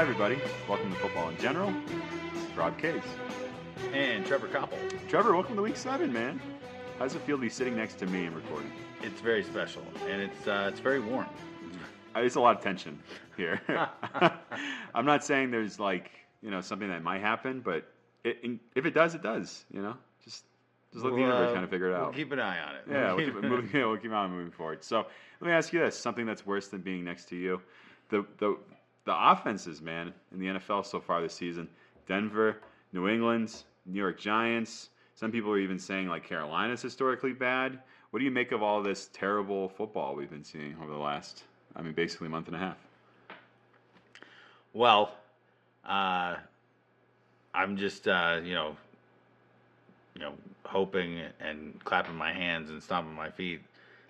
Hi everybody. Welcome to Football in General. Rob Case. And Trevor Koppel. Trevor, welcome to week seven, man. How does it feel to be sitting next to me and recording? It's very special, and it's uh, it's very warm. Uh, There's a lot of tension here. I'm not saying there's like you know something that might happen, but it, if it does, it does. You know, just just let the We'll, universe uh, kind of figure it We'll out. keep an eye on it. Yeah, we'll keep it moving. Yeah, we'll keep on moving forward. So let me ask you this: something that's worse than being next to you, the the the offenses, man, in the NFL so far this season: Denver, New England, New York Giants. Some people are even saying like Carolina's historically bad. What do you make of all this terrible football we've been seeing over the last, I mean, basically a month and a half? Well, uh, I'm just uh, you know, you know, hoping and clapping my hands and stomping my feet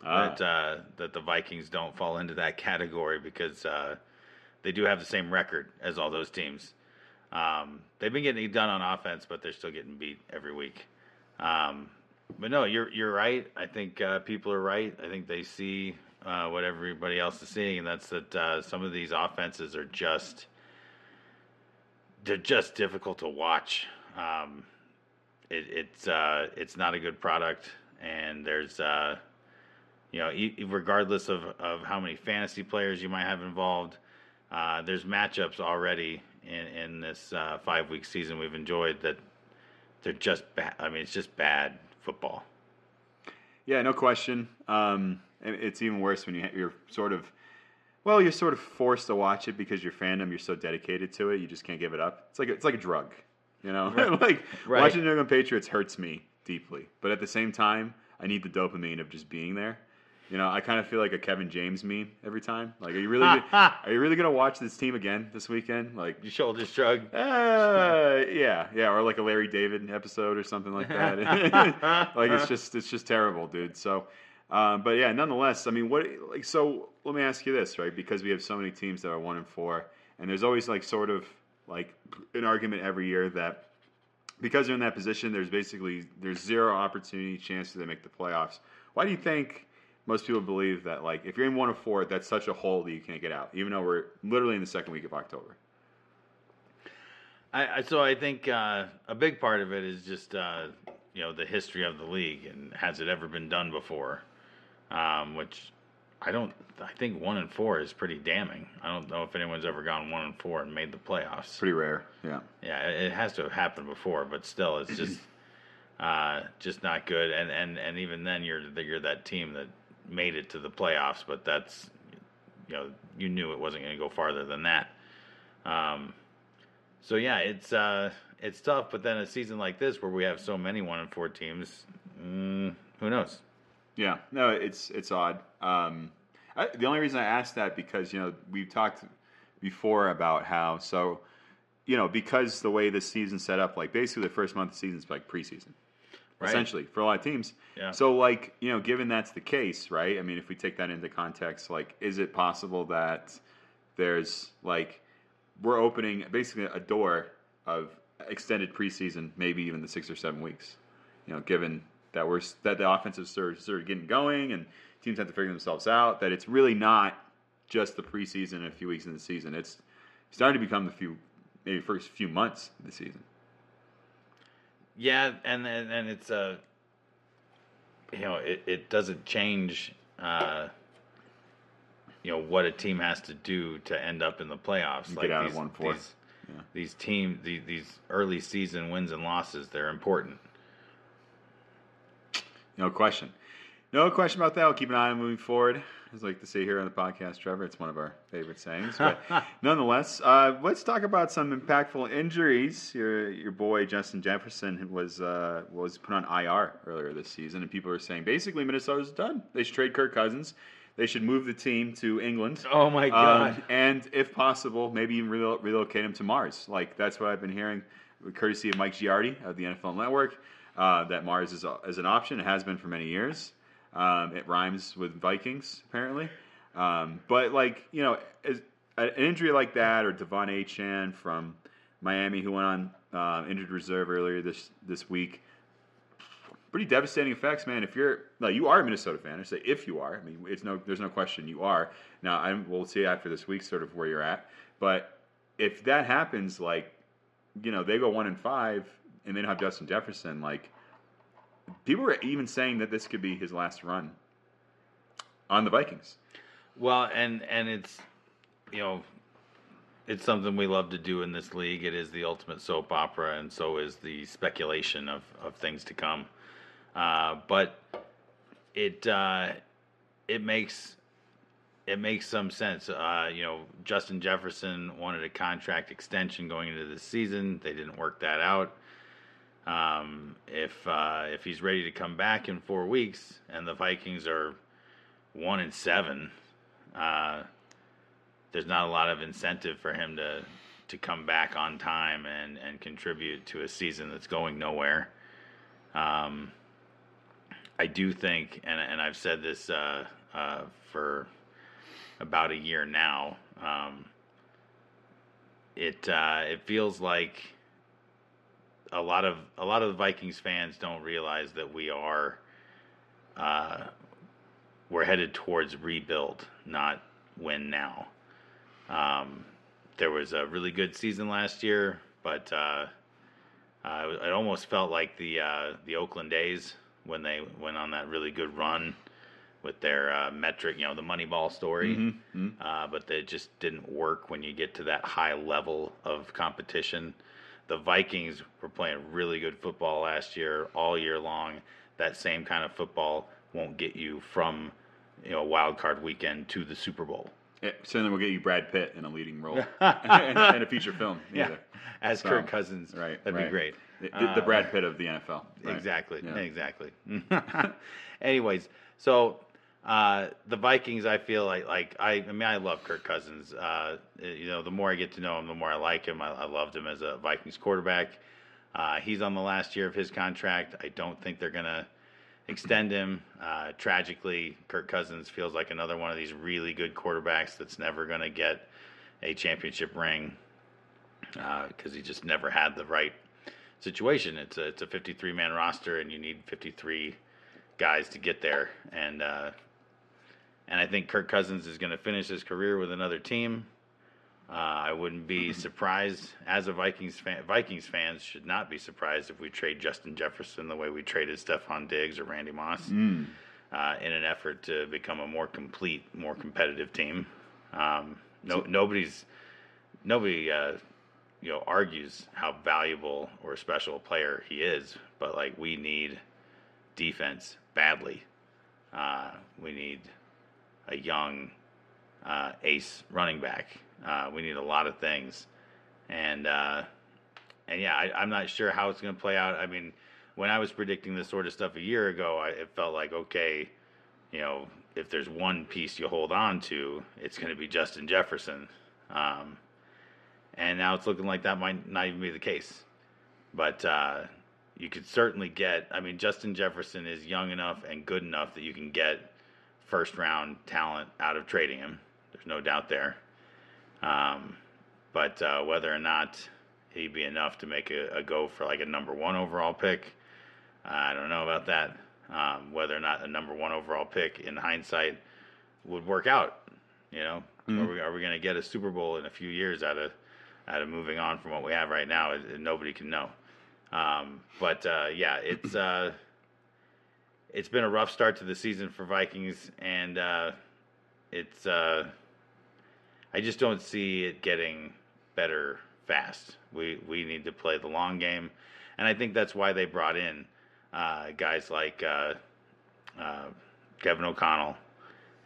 Ah. that uh, that the Vikings don't fall into that category because uh, they do have the same record as all those teams. Um, they've been getting done on offense, but they're still getting beat every week. Um, but no, you're you're right. I think uh, people are right. I think they see uh, what everybody else is seeing, and that's that uh, some of these offenses are just they're just difficult to watch. Um, it, it's uh, it's not a good product, and there's uh, you know regardless of, of how many fantasy players you might have involved, uh, there's matchups already in in this uh, five week season we've enjoyed that they're just bad. I mean, it's just bad football. Yeah, no question. Um, it's even worse when you ha- you're sort of, well, you're sort of forced to watch it because your fandom. You're so dedicated to it, you just can't give it up. It's like a, it's like a drug, you know. like Right. watching New England Patriots hurts me deeply, but at the same time, I need the dopamine of just being there. You know, I kind of feel like a Kevin James meme every time. Like, are you really, are you really gonna watch this team again this weekend? Like, You shoulder shrug. uh, yeah, yeah, or like a Larry David episode or something like that. like it's just it's just terrible, dude. So, um, but yeah, nonetheless, I mean, what like so? Let me ask you this, right? Because we have so many teams that are one and four, and there's always like sort of like an argument every year that because they're in that position, there's basically there's zero opportunity chance that they make the playoffs. Why do you think? Most people believe that, like, if you're in one of four, that's such a hole that you can't get out, even though we're literally in the second week of October. I, I so I think uh, a big part of it is just uh, you know the history of the league and has it ever been done before, um, which I don't. I think one and four is pretty damning. I don't know if anyone's ever gone one and four and made the playoffs. Pretty rare, yeah. Yeah, it it has to have happened before, but still, it's just uh, just not good. And, and and even then, you're you're that team that made it to the playoffs, but that's you know you knew it wasn't going to go farther than that. Um, so yeah, it's uh, it's tough. But then a season like this, where we have so many one and four teams, mm, who knows? Yeah, no, it's it's odd. Um, I, the only reason I asked that because you know we've talked before about how so you know because the way this season's set up, like basically the first month of the season is like preseason, Right. essentially for a lot of teams. Yeah. So like you know, given that's the case, right? I mean, if we take that into context, like, is it possible that there's like we're opening basically a door of extended preseason, maybe even the six or seven weeks. You know, given that we're that the offensive of, sort of getting going and teams have to figure themselves out, that it's really not just the preseason and a few weeks in the season. It's starting to become the few maybe first few months of the season. Yeah, and and, and it's uh, you know, it, it doesn't change uh, you know what a team has to do to end up in the playoffs. Get out of one four. These, Yeah. these team these, these early season wins and losses, they're important. No question. No question about that. We'll keep an eye on moving forward. As I like to say here on the podcast, Trevor, it's one of our favorite sayings. But nonetheless, uh, let's talk about some impactful injuries. Your your boy Justin Jefferson was uh, was put on IR earlier this season, and people are saying basically Minnesota's done. They should trade Kirk Cousins. They should move the team to England. Oh my Um, and if possible, maybe even relo- relocate him to Mars. Like that's what I've been hearing, courtesy of Mike Giardi of the NFL Network. Uh, that Mars is, a, is an option. It has been for many years. Um, it rhymes with Vikings apparently. Um, but like you know, as, an injury like that, or De'Von Achane from Miami, who went on uh, injured reserve earlier this this week, pretty devastating effects, man. If you're no, you are a Minnesota fan. I say if you are. I mean, it's no, there's no question you are. Now, I we'll see after this week sort of where you're at. But if that happens, like, you know, they go one and five, and they don't have Justin Jefferson, like, people were even saying that this could be his last run on the Vikings. Well, and and it's you know it's something we love to do in this league. It is the ultimate soap opera, and so is the speculation of, of things to come. Uh, but it uh, it makes it makes some sense. Uh, you know, Justin Jefferson wanted a contract extension going into the season. They didn't work that out. Um, if uh, if he's ready to come back in four weeks, and the Vikings are one and seven, uh, there's not a lot of incentive for him to to come back on time and and contribute to a season that's going nowhere. Um, I do think, and and I've said this uh, uh, for about a year now. Um, it uh, it feels like a lot of a lot of the Vikings fans don't realize that we are uh, we're headed towards rebuild, not win now. Um, there was a really good season last year, but uh, uh, it almost felt like the uh, the Oakland days when they went on that really good run with their uh, metric, you know, the Moneyball story. Mm-hmm. Uh, but it just didn't work when you get to that high level of competition. The Vikings were playing really good football last year, all year long. That same kind of football won't get you from you know wild card weekend to the Super Bowl. Yeah, so then we'll get you Brad Pitt in a leading role and, and a feature film. Either. as So, Kirk Cousins. Right, that'd right. be great. The, the Uh, Brad Pitt of the NFL. Right. Exactly. Yeah. Exactly. Anyways, so uh, the Vikings, I feel like like I, I mean I love Kirk Cousins. Uh, you know, the more I get to know him, the more I like him. I, I loved him as a Vikings quarterback. Uh, he's on the last year of his contract. I don't think they're gonna extend him. Uh, tragically, Kirk Cousins feels like another one of these really good quarterbacks that's never gonna get a championship ring because he just never had the right situation. It's a it's a 53 man roster, and you need 53 guys to get there. And uh, and I think Kirk Cousins is going to finish his career with another team. Uh, I wouldn't be surprised as a Vikings fan. Vikings fans should not be surprised if we trade Justin Jefferson the way we traded Stefon Diggs or Randy Moss Mm. uh, in an effort to become a more complete, more competitive team. Um, no, nobody's nobody uh, you know argues how valuable or special a player he is, but like we need defense badly. Uh, we need a young uh, ace running back. Uh, we need a lot of things, and uh, and yeah, I, I'm not sure how it's going to play out. I mean, when I was predicting this sort of stuff a year ago, I, it felt like okay, you know, if there's one piece you hold on to, it's going to be Justin Jefferson. Um, and now it's looking like that might not even be the case. But uh, you could certainly get. I mean, Justin Jefferson is young enough and good enough that you can get first round talent out of trading him. There's no doubt there. Um, but uh, whether or not he'd be enough to make a, a go for like a number one overall pick, I don't know about that. Um, whether or not a number one overall pick in hindsight would work out. You know, Mhm. are we, are we going to get a Super Bowl in a few years out of out of moving on from what we have right now? Nobody can know. Um, but uh, yeah, it's uh, it's been a rough start to the season for Vikings, and uh, it's uh, I just don't see it getting better fast. We we need to play the long game, and I think that's why they brought in uh, guys like uh, uh, Kevin O'Connell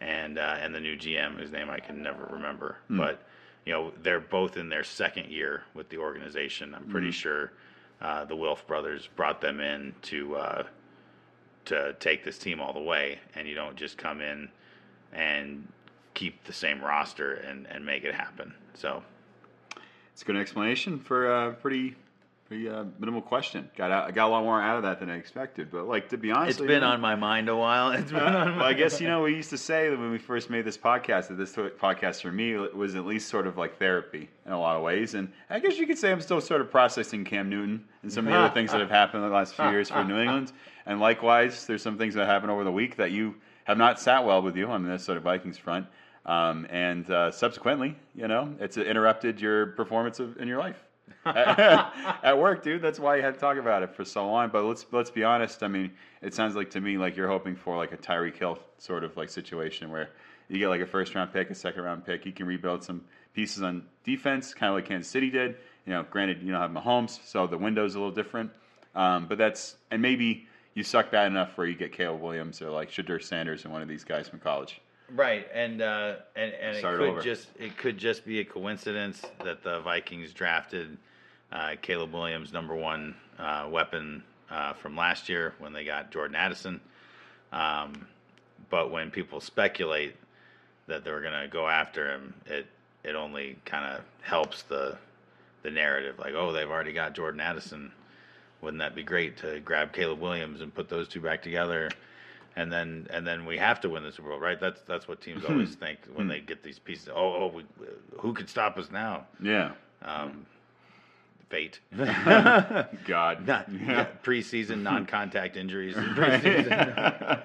and uh, and the new GM whose name I can never remember, Hmm. but you know they're both in their second year with the organization. I'm pretty Mhm. sure uh, the Wilf brothers brought them in to uh, to take this team all the way, and you don't just come in and keep the same roster and, and make it happen. So It's a good explanation for a pretty, uh, minimal question. Got out, I got a lot more out of that than I expected. But like to be honest, it's been you, on my mind a while. It's been on well, I guess you know we used to say that when we first made this podcast that this podcast for me was at least sort of like therapy in a lot of ways, and I guess you could say I'm still sort of processing Cam Newton and some of the other things that have happened in the last few years for New England, and likewise there's some things that happened over the week that you have not sat well with you on the Minnesota Vikings front. Um, and uh, subsequently, you know, it's interrupted your performance of, in your life at work, dude. That's why you had to talk about it for so long. But let's let's be honest. I mean, it sounds like to me like you're hoping for like a Tyreek Hill sort of like situation where you get like a first round pick, a second round pick. You can rebuild some pieces on defense, kind of like Kansas City did. You know, granted, you don't have Mahomes, so the window's a little different. Um, but that's and maybe you suck bad enough where you get Caleb Williams or like Shedeur Sanders and one of these guys from college. Right, and uh, and and Start it could over. just it could just be a coincidence that the Vikings drafted uh, Caleb Williams, number one uh, weapon uh, from last year when they got Jordan Addison. Um, but when people speculate that they were going to go after him, it it only kind of helps the the narrative. Like, oh, they've already got Jordan Addison. Wouldn't that be great to grab Caleb Williams and put those two back together? And then and then we have to win the Super Bowl, right? That's that's what teams always think when they get these pieces. Oh, oh, we, who could stop us now? Yeah. Um, fate. God. Not, yeah, preseason non-contact injuries. preseason.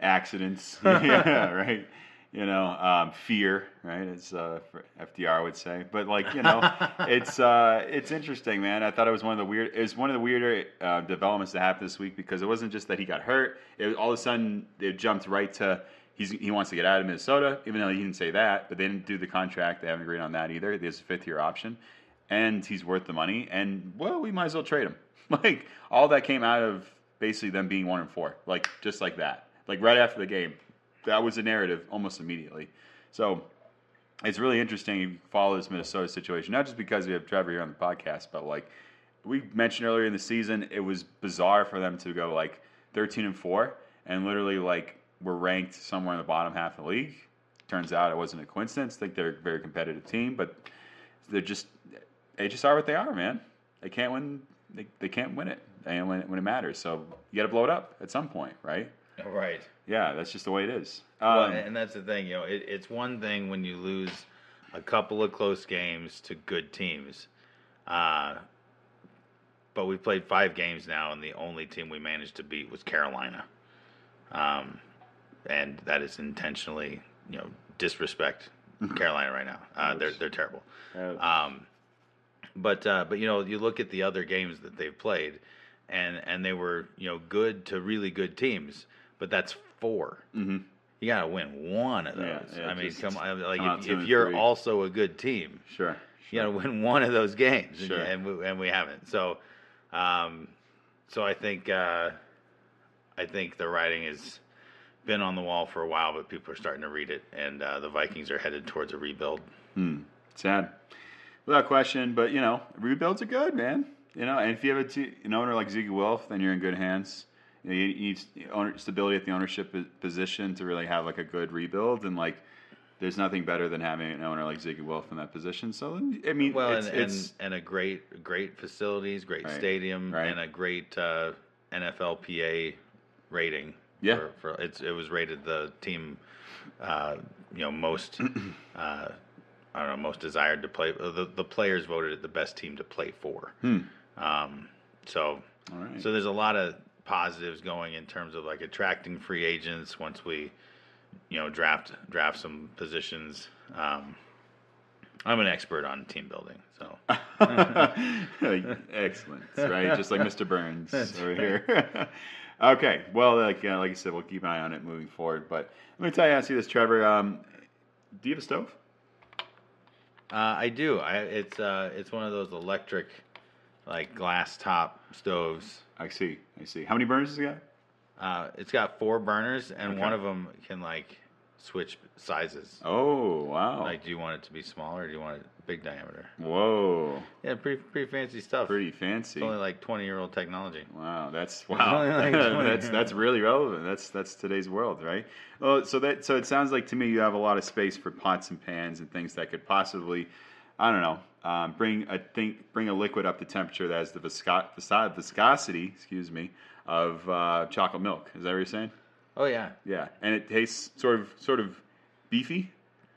Accidents. yeah, right. You know, um, fear, right? As uh, FDR would say. But like, you know, it's uh, it's interesting, man. I thought it was one of the weird. It was one of the weirder uh, developments that happened this week because it wasn't just that he got hurt. It was, all of a sudden it jumped right to he's he wants to get out of Minnesota, even though he didn't say that. But they didn't do the contract. They haven't agreed on that either. There's a fifth year option, and he's worth the money. And well, we might as well trade him. Like all that came out of basically them being one and four, like just like that. Like right after the game, that was the narrative almost immediately. So it's really interesting you follow this Minnesota situation, not just because we have Trevor here on the podcast, but like we mentioned earlier in the season, it was bizarre for them to go like 13 and 4 and literally like were ranked somewhere in the bottom half of the league. Turns out it wasn't a coincidence. I think they're a very competitive team, but they're just they just are what they are, man. They can't win. They, they can't win it and when it matters. So you got to blow it up at some point, right? right. Yeah, that's just the way it is. Well, Um, and that's the thing, you know, it, it's one thing when you lose a couple of close games to good teams. Uh, but we've played five games now, and the only team we managed to beat was Carolina. Um, and that is intentionally, you know, disrespect Carolina right now. Uh, they're they're terrible. Um, but uh, but you know, you look at the other games that they've played, and and they were you know good to really good teams, but that's 4 Mhm. You got to win one of those. Yeah, yeah, I mean, come on, like if, if you're three. also a good team, sure. you got to win one of those games, and- Sure. and we, and we haven't. So, um, so I think uh, I think the writing has been on the wall for a while, but people are starting to read it, and uh, the Vikings are headed towards a rebuild. Hmm. Sad, without question. But you know, rebuilds are good, man. You know, and if you have a t- an owner like Zygi Wilf, then you're in good hands. You, know, you need owner, stability at the ownership position to really have like a good rebuild, and like, there's nothing better than having an owner like Zygi Wilf in that position. So I mean, Well, it's, and, it's and and a great great facilities, great Right, stadium, right. and a great uh, NFLPA rating. Yeah. for, for it's it was rated the team, uh, you know, most. uh, I don't know, most desired to play. The, the players voted it the best team to play for. Hmm. Um, so, right. so there's a lot of positives going in terms of like attracting free agents once we, you know, draft draft some positions. Um, I'm an expert on team building, so Excellent. Right. Just like Mr. Burns over here. okay. Well, like uh, like I said, we'll keep an eye on it moving forward. But let me tell you, ask you this, Trevor. Um, do you have a stove? uh, I do. I it's uh it's one of those electric, like glass top stoves. I see. I see. How many burners does it got? Uh, it's got four burners, and Okay. one of them can like switch sizes. Oh, wow. Like, do you want it to be smaller, or do you want it big diameter? Whoa. Yeah, pretty pretty fancy stuff. Pretty fancy. It's only like twenty year old technology. Wow, that's wow. like that's that's really relevant. That's that's today's world, right? Well, so that so it sounds like to me you have a lot of space for pots and pans and things that could possibly, I don't know, um, bring a think bring a liquid up to temperature that has the visco- visco- viscosity, excuse me, of uh, chocolate milk. Is that what you're saying? Oh yeah, Yeah, and it tastes sort of sort of beefy,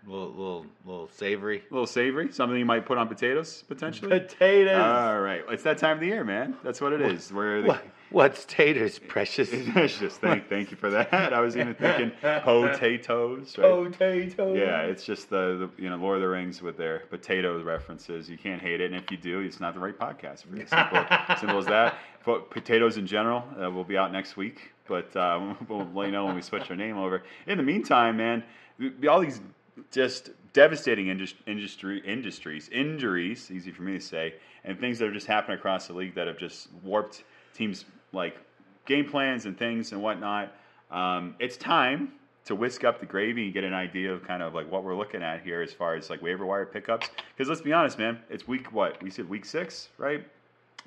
little little little savory. a little savory, something you might put on potatoes potentially. Potatoes. All right, it's that time of the year, man. That's what it is. Where the? What's taters, precious? Precious. Thank, thank you for that. I was even thinking potatoes. Right? Potatoes. Yeah, it's just the, the you know Lord of the Rings with their potato references. You can't hate it, and if you do, it's not the right podcast for you. Simple, simple as that. But potatoes in general uh, will be out next week, but uh, we'll let you know when we switch our name over. In the meantime, man, all these just devastating indus- industry industries, injuries, easy for me to say, and things that have just happened across the league that have just warped teams like game plans and things and whatnot. Um, it's time to whisk up the gravy and get an idea of kind of like what we're looking at here as far as like waiver wire pickups. Because let's be honest, man, it's week what we said week six, right?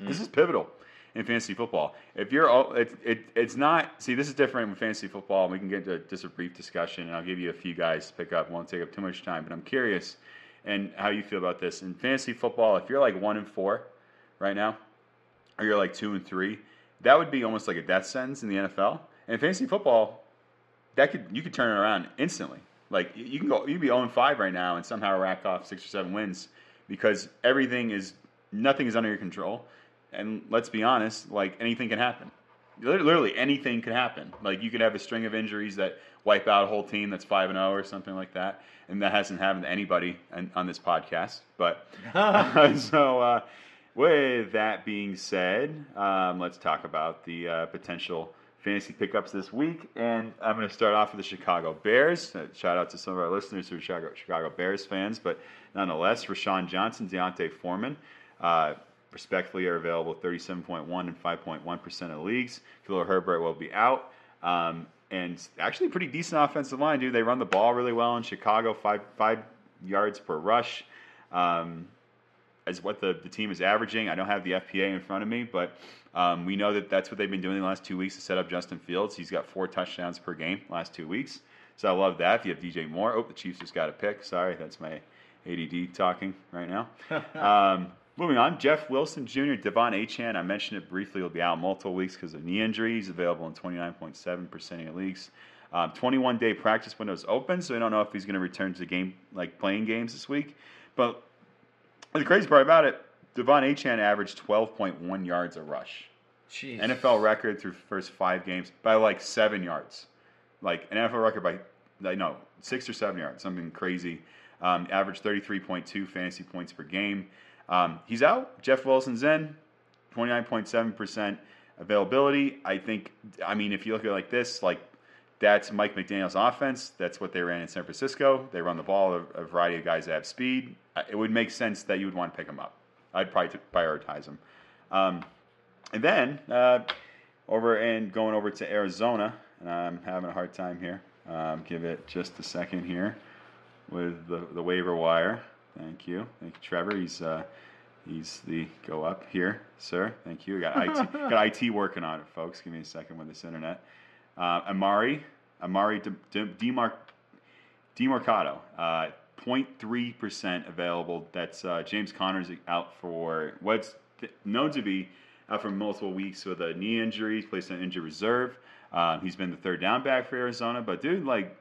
This is pivotal in fantasy football. If you're, all- it, it, it's not. See, this is different with fantasy football. We can get into just a brief discussion, and I'll give you a few guys to pick up. Won't take up too much time, but I'm curious and how you feel about this in fantasy football. If you're like one and four right now, or you're like two and three, that would be almost like a death sentence in the NFL. And fantasy football, that could you could turn it around instantly. Like you can go, you'd be 0 5 right now and somehow rack off six or seven wins because everything is nothing is under your control. And let's be honest, like anything can happen. Literally anything could happen. Like you could have a string of injuries that wipe out a whole team that's five and zero or something like that, and that hasn't happened to anybody on, on this podcast. But so, uh, with that being said, um, let's talk about the uh, potential fantasy pickups this week. And I'm going to start off with the Chicago Bears. Uh, shout out to some of our listeners who are Chicago, Chicago Bears fans, but nonetheless, Roschon Johnson, D'Onta Foreman. Uh, respectfully are available 37.1 and 5.1% of leagues. Phil Herbert will be out. Um, and actually, pretty decent offensive line, dude. They run the ball really well in Chicago, five five yards per rush. Um, as what the, the team is averaging. I don't have the FPA in front of me, but um, we know that that's what they've been doing the last two weeks to set up Justin Fields. He's got four touchdowns per game last two weeks. So I love that. If you have DJ Moore, oh, the Chiefs just got a pick. Sorry, that's my ADD talking right now. um, moving on, Jeff Wilson Jr., De'Von Achane. I mentioned it briefly. He'll be out multiple weeks because of knee injury. He's available in 29.7% of your leagues. Um, 21 day practice window is open, so I don't know if he's going to return to the game, like playing games this week. But the crazy part about it, De'Von Achane averaged 12.1 yards a rush. Jeez. NFL record through first five games by like seven yards. Like an NFL record by, like, no, six or seven yards, something crazy. Um, average 33.2 fantasy points per game. Um, he's out. Jeff Wilson's in, 29.7% availability. I think, I mean, if you look at it like this, like that's Mike McDaniel's offense. That's what they ran in San Francisco. They run the ball, a, a variety of guys that have speed. It would make sense that you would want to pick them up. I'd probably prioritize them. Um, and then uh, over and going over to Arizona, and I'm having a hard time here. Um, give it just a second here with the, the waiver wire. Thank you, thank you, Trevor. He's uh, he's the go up here, sir. Thank you. Got IT got IT working on it, folks. Give me a second with this internet. Uh, Emari Emari De, De, Demar, Demercado, uh, 0.3% available. That's uh, James Conner's out for what's th- known to be out for multiple weeks with a knee injury. He's placed on injured reserve. Um, he's been the third down back for Arizona, but dude, like,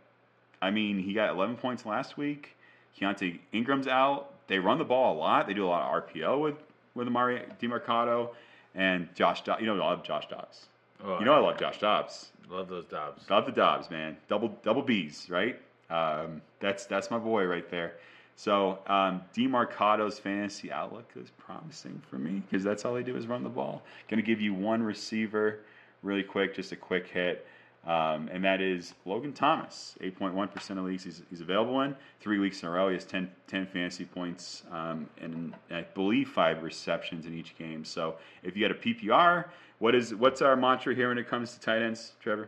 I mean, he got 11 points last week. Keaontay Ingram's out. They run the ball a lot. They do a lot of RPO with with Emari Demercado and Josh. You know, I love Josh Dobbs. Oh, You know, I love Josh Dobbs. Love those Dobbs. Love the Dobbs, man. Double double B's, right? Um, that's that's my boy right there. So um, Demercado's fantasy outlook is promising for me because that's all they do is run the ball. Going to give you one receiver, really quick, just a quick hit, um, and that is Logan Thomas. 8.1% of leagues he's, he's available in. Three weeks in a row, he has 10, 10 fantasy points um, and I believe five receptions in each game. So if you got a PPR, what is what's our mantra here when it comes to tight ends, Trevor?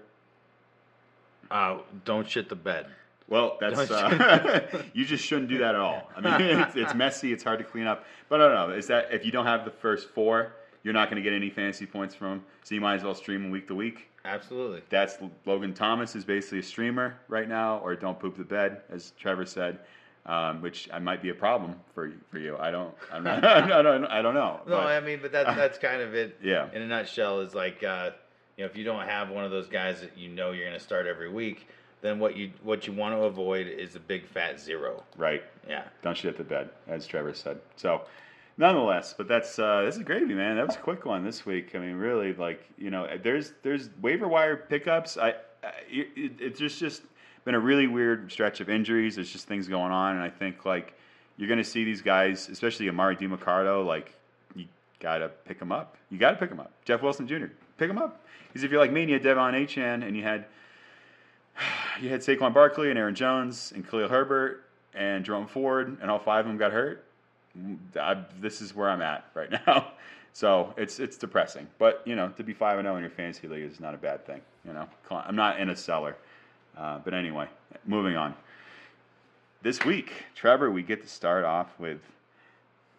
Uh, don't shit the bed. Well, that's uh, you just shouldn't do that at all. I mean, it's, it's messy, it's hard to clean up. But I don't know. Is that if you don't have the first four, you're not going to get any fantasy points from them. So you might as well stream them week to week. Absolutely. That's Logan Thomas is basically a streamer right now, or don't poop the bed, as Trevor said, um, which I might be a problem for for you. I don't. I'm not. I don't. I don't know. No, But- I mean, but that's that's kind of it. Yeah. In a nutshell, is like uh, you know, if you don't have one of those guys that you know you're going to start every week, then what you what you want to avoid is a big fat zero. right. Yeah. Don't shit the bed, as Trevor said. So nonetheless, but that's uh, this is gravy, man. That was a quick one this week. I mean, really, like you know, there's there's waiver wire pickups. I, I it, it's just just been a really weird stretch of injuries. There's just things going on, and I think like you're going to see these guys, especially Emari Demercado, like you got to pick them up. You got to pick them up. Jeff Wilson Jr. Pick him up. Because if you're like me and you had De'Von Achane and you had you had Saquon Barkley and Aaron Jones and Khalil Herbert and Jerome Ford and all five of them got hurt, I, this is where I'm at right now. So it's it's depressing, but you know to be five and zero in your fantasy league is not a bad thing. You know, I'm not in a cellar, uh, but anyway, moving on. This week, Trevor, we get to start off with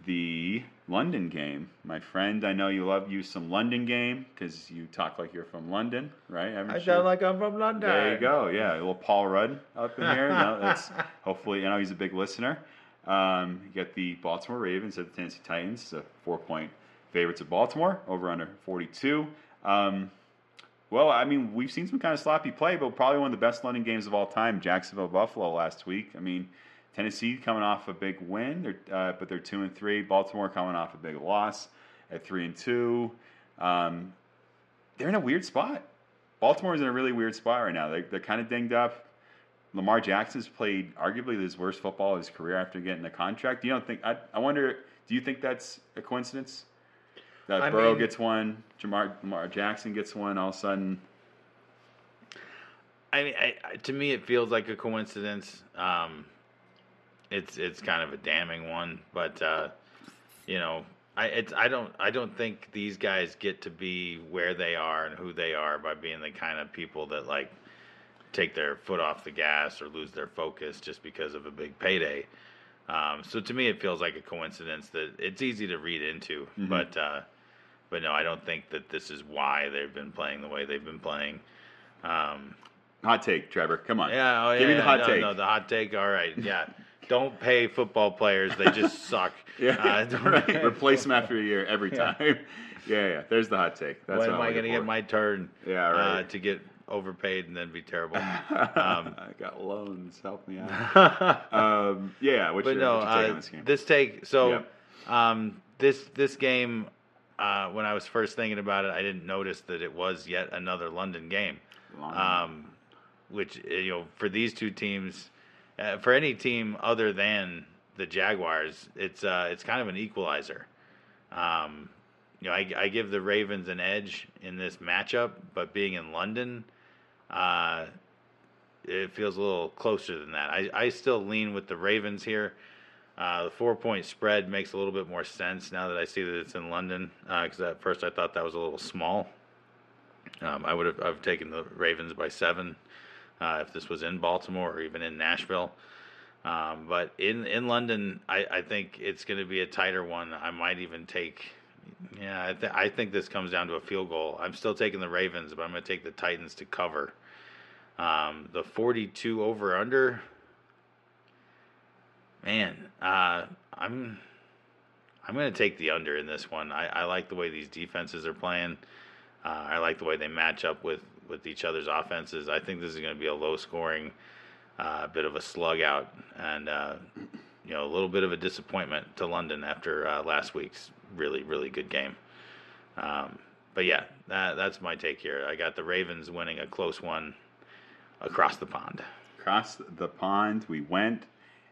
the London game. My friend, I know you love you some London game because you talk like you're from London, right? Haven't I sound like I'm from London. There you go. Yeah, a little Paul Rudd up in here. no, that's hopefully. You know, he's a big listener. Um, you got the Baltimore Ravens at the Tennessee Titans, It's a four point favorites of Baltimore, over under 42. Um, well, I mean, we've seen some kind of sloppy play, but probably one of the best London games of all time, Jacksonville Buffalo last week. I mean, Tennessee coming off a big win, uh, but they're two and three. Baltimore coming off a big loss at three and two. Um, they're in a weird spot. Baltimore's in a really weird spot right now. They're, they're kind of dinged up. Lamar Jackson's played arguably his worst football of his career after getting the contract. You don't think? I, I wonder. Do you think that's a coincidence? That I Burrow mean, gets one, Jamar, Lamar Jackson gets one. All of a sudden, I mean, I, to me, it feels like a coincidence. Um, it's it's kind of a damning one, but uh, you know, I it's I don't I don't think these guys get to be where they are and who they are by being the kind of people that like take their foot off the gas or lose their focus just because of a big payday. Um, so to me, it feels like a coincidence that it's easy to read into, mm-hmm. but uh, but no, I don't think that this is why they've been playing the way they've been playing. Um, hot take, Trevor. Come on. Yeah, oh, yeah. Give me the hot no, take. No, the hot take. All right. Yeah. don't pay football players; they just suck. yeah, uh, right. Replace them after a year every time. Yeah, yeah. yeah. There's the hot take. That's when am I going to get my turn? Yeah, right. Uh, to get overpaid and then be terrible. Um, I got loans. Help me out. um, yeah, what's but your, no, what's your take uh, on this game? This take. So, um, this this game. Uh, when I was first thinking about it, I didn't notice that it was yet another London game. Um, which you know, for these two teams, uh, for any team other than the Jaguars, it's uh, it's kind of an equalizer. Um, you know, I, I, give the Ravens an edge in this matchup, but being in London, uh, it feels a little closer than that. I, I still lean with the Ravens here. Uh, the four point spread makes a little bit more sense now that I see that it's in London. Because uh, at first I thought that was a little small. Um, I would have I've taken the Ravens by seven uh, if this was in Baltimore or even in Nashville. Um, but in in London, I, I think it's going to be a tighter one. I might even take. Yeah, I, th- I think this comes down to a field goal. I'm still taking the Ravens, but I'm going to take the Titans to cover. Um, the 42 over under. Man, uh, I'm I'm going to take the under in this one. I, I like the way these defenses are playing. Uh, I like the way they match up with with each other's offenses. I think this is going to be a low scoring, uh, bit of a slug out, and uh, you know a little bit of a disappointment to London after uh, last week's really really good game. Um, but yeah, that, that's my take here. I got the Ravens winning a close one across the pond. Across the pond, we went,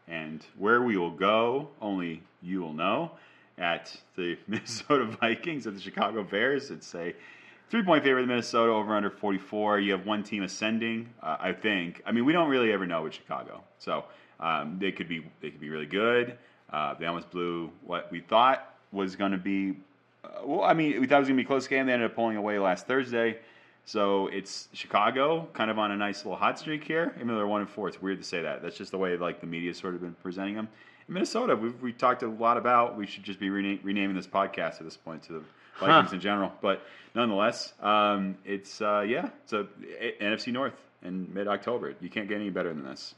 and where we will go, only you will know. At the Minnesota Vikings at the Chicago Bears, it's a Three point favorite Minnesota over under 44. You have one team ascending, uh, I think. I mean, we don't really ever know with Chicago, so um, they could be they could be really good. Uh, they almost blew what we thought was going to be. Uh, well, I mean, we thought it was going to be a close game. They ended up pulling away last Thursday. So it's Chicago, kind of on a nice little hot streak here. Even though they're one and four, it's weird to say that. That's just the way like the media's sort of been presenting them. In Minnesota, we've we talked a lot about. We should just be rena- renaming this podcast at this point to the Vikings huh. in general. But nonetheless, um, it's uh, yeah, it's a, a, NFC North in mid October. You can't get any better than this.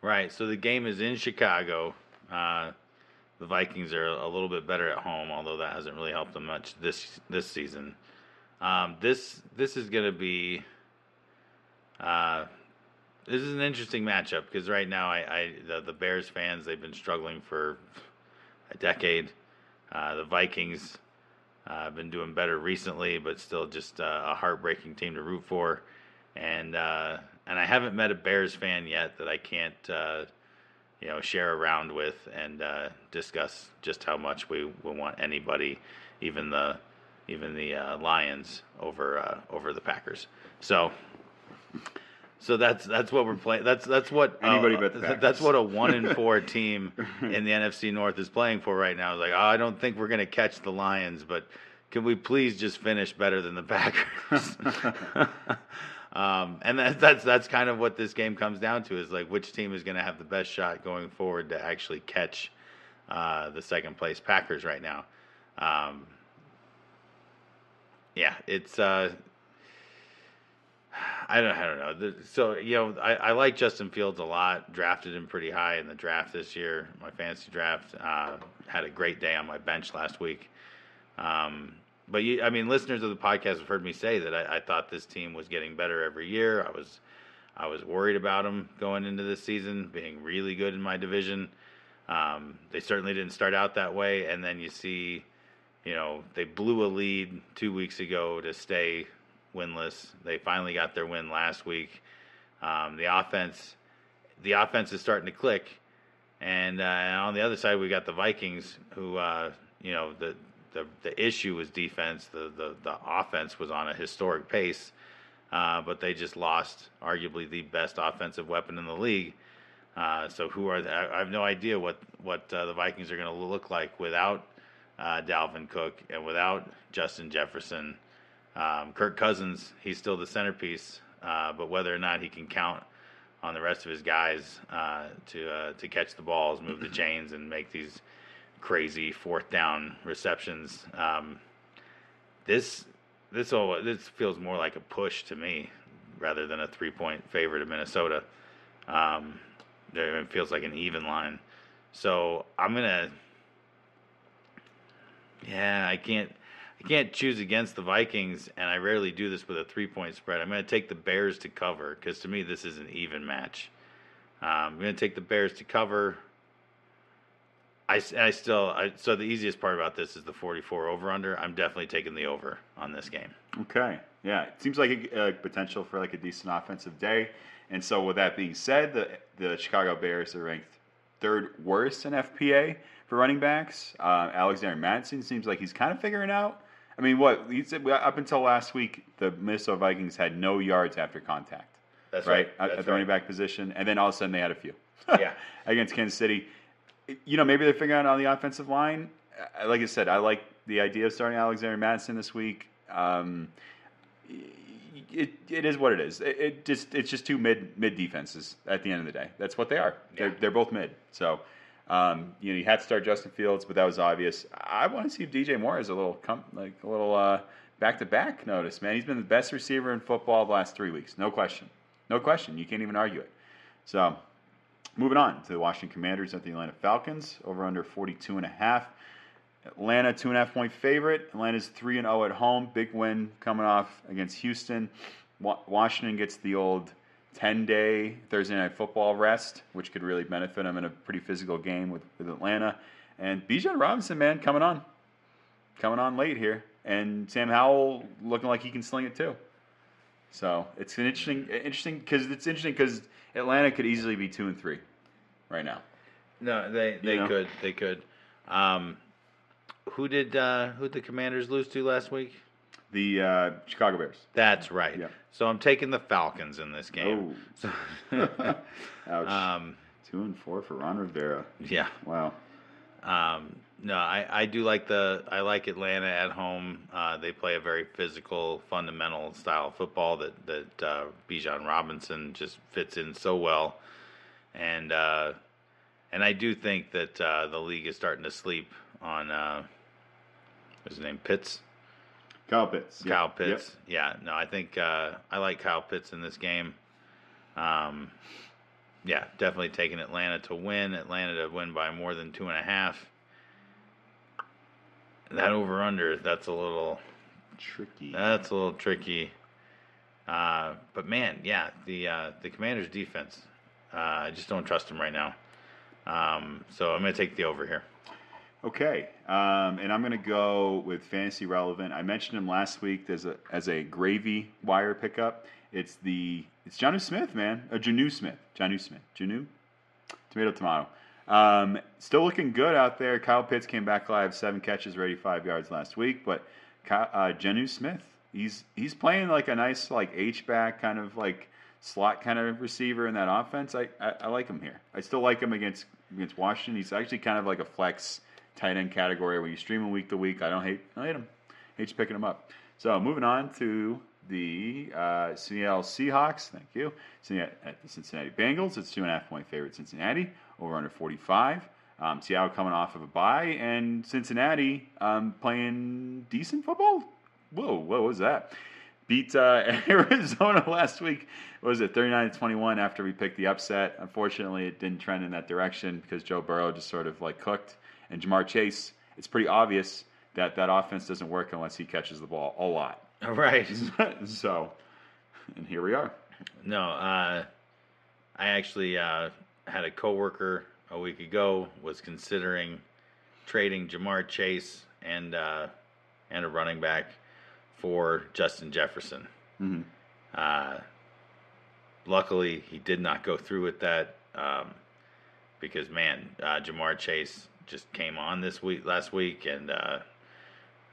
Right. So the game is in Chicago. Uh, the Vikings are a little bit better at home, although that hasn't really helped them much this this season. Um, this this is going to be. Uh, this is an interesting matchup because right now I, I the, the Bears fans they've been struggling for a decade. Uh, the Vikings uh, have been doing better recently, but still just uh, a heartbreaking team to root for. And uh, and I haven't met a Bears fan yet that I can't uh, you know share around with and uh, discuss just how much we, we want anybody, even the even the uh, Lions over uh, over the Packers. So. So that's that's what we're playing. That's that's what uh, Anybody but the that's what a one in four team in the NFC North is playing for right now. Like, oh, I don't think we're going to catch the Lions, but can we please just finish better than the Packers? um, and that, that's that's kind of what this game comes down to is like which team is going to have the best shot going forward to actually catch uh, the second place Packers right now. Um, yeah, it's. Uh, I don't, I don't know. So you know, I, I like Justin Fields a lot. Drafted him pretty high in the draft this year. My fantasy draft uh, had a great day on my bench last week. Um, but you, I mean, listeners of the podcast have heard me say that I, I thought this team was getting better every year. I was, I was worried about them going into this season being really good in my division. Um, they certainly didn't start out that way, and then you see, you know, they blew a lead two weeks ago to stay winless. They finally got their win last week. Um, the offense, the offense is starting to click, and, uh, and on the other side we got the Vikings, who uh, you know the, the the issue was defense. The, the the offense was on a historic pace, uh, but they just lost arguably the best offensive weapon in the league. Uh, so who are the, I have no idea what what uh, the Vikings are going to look like without uh, Dalvin Cook and without Justin Jefferson. Um, Kirk Cousins, he's still the centerpiece, uh, but whether or not he can count on the rest of his guys uh, to to catch the balls, move the chains, and make these crazy fourth down receptions. Um, this this all this feels more like a push to me rather than a three point favorite of Minnesota. Um, it feels like an even line. So I'm gonna. Yeah, I can't. I can't choose against the Vikings, and I rarely do this with a three point spread. I'm going to take the Bears to cover because to me this is an even match. Um, I'm going to take the Bears to cover. I, I still I, so the easiest part about this is the 44 over under. I'm definitely taking the over on this game. Okay. Yeah, it seems like a, a potential for like a decent offensive day. And so, with that being said, the the Chicago Bears are ranked third worst in FPA for running backs. Uh, Alexander Mattison seems like he's kind of figuring out. I mean, what he said up until last week, the Minnesota Vikings had no yards after contact, That's right, right. at, That's at the right. running back position, and then all of a sudden they had a few. Yeah. against Kansas City. You know, maybe they're figuring out on the offensive line. Uh, Like I said, I like the idea of starting Alexander Mattison this week. Um, it, it is what it is. It, it just it's just two mid mid defenses at the end of the day. That's what they are. They're, they're both mid. So um, you know you had to start Justin Fields, but that was obvious. I want to see if DJ Moore has a little com- like a little back to back notice. Man, he's been the best receiver in football the last three weeks. No question. No question. You can't even argue it. So moving on to the Washington Commanders at the Atlanta Falcons over under 42 and a half. Atlanta two and a half point favorite. Atlanta's three and zero at home. Big win coming off against Houston. Washington gets the old ten day Thursday night football rest, which could really benefit them in a pretty physical game with, with Atlanta. And Bijan Robinson, man, coming on, coming on late here, and Sam Howell looking like he can sling it too. So it's an interesting, interesting because it's interesting because Atlanta could easily be two and three right now. No, they they You know? could they could. Um, who did uh, who the Commanders lose to last week? The uh, Chicago Bears. That's right. Yeah. So I'm taking the Falcons in this game. So, Ouch. um, Two and four for Ron Rivera. yeah. Wow. Um, no, I, I do like the I like Atlanta at home. Uh, they play a very physical, fundamental style of football that that uh, Bijan Robinson just fits in so well, and uh, and I do think that uh, the league is starting to sleep on uh, what's his name Pitts. Kyle Pitts. Yep. Kyle Pitts. Yeah, no, I think uh, I like Kyle Pitts in this game. Um, yeah, definitely taking Atlanta to win. Atlanta to win by more than two and a half. That over under, that's a little Tricky. that's a little tricky. Uh, but man, yeah, the uh, the Commanders' defense, I just don't trust him right now. Um, so I'm going to take the over here. Okay, um, and I'm going to go with fantasy relevant. I mentioned him last week as a as a gravy wire pickup. It's the it's Jonnu Smith, man, a Janu Smith, Janu Smith, Janu, tomato tomato. Um, still looking good out there. Kyle Pitts came back live, seven catches, 85 yards last week, but uh, Jonnu Smith, he's he's playing like a nice like H back kind of like slot kind of receiver in that offense. I, I, I like him here. I still like him against against Washington. He's actually kind of like a flex tight end category when you stream him week to week. I don't hate I hate him. Hate picking him up. So moving on to the uh, Seattle Seahawks. Thank you. At the Cincinnati Bengals. It's two and a half point favorite Cincinnati over under 45. Um, Seattle coming off of a bye, and Cincinnati um, playing decent football. Whoa, what was that? Beat uh, Arizona last week. What was it 39 to 21 after we picked the upset? Unfortunately, it didn't trend in that direction because Joe Burrow just sort of like cooked. And Ja'Marr Chase, it's pretty obvious that that offense doesn't work unless he catches the ball a lot. Right. so, and here we are. No, uh, I actually uh, had a coworker a week ago was considering trading Ja'Marr Chase and uh, and a running back for Justin Jefferson. Mm-hmm. Uh, luckily, he did not go through with that um, because man, uh, Ja'Marr Chase just came on this week last week and uh,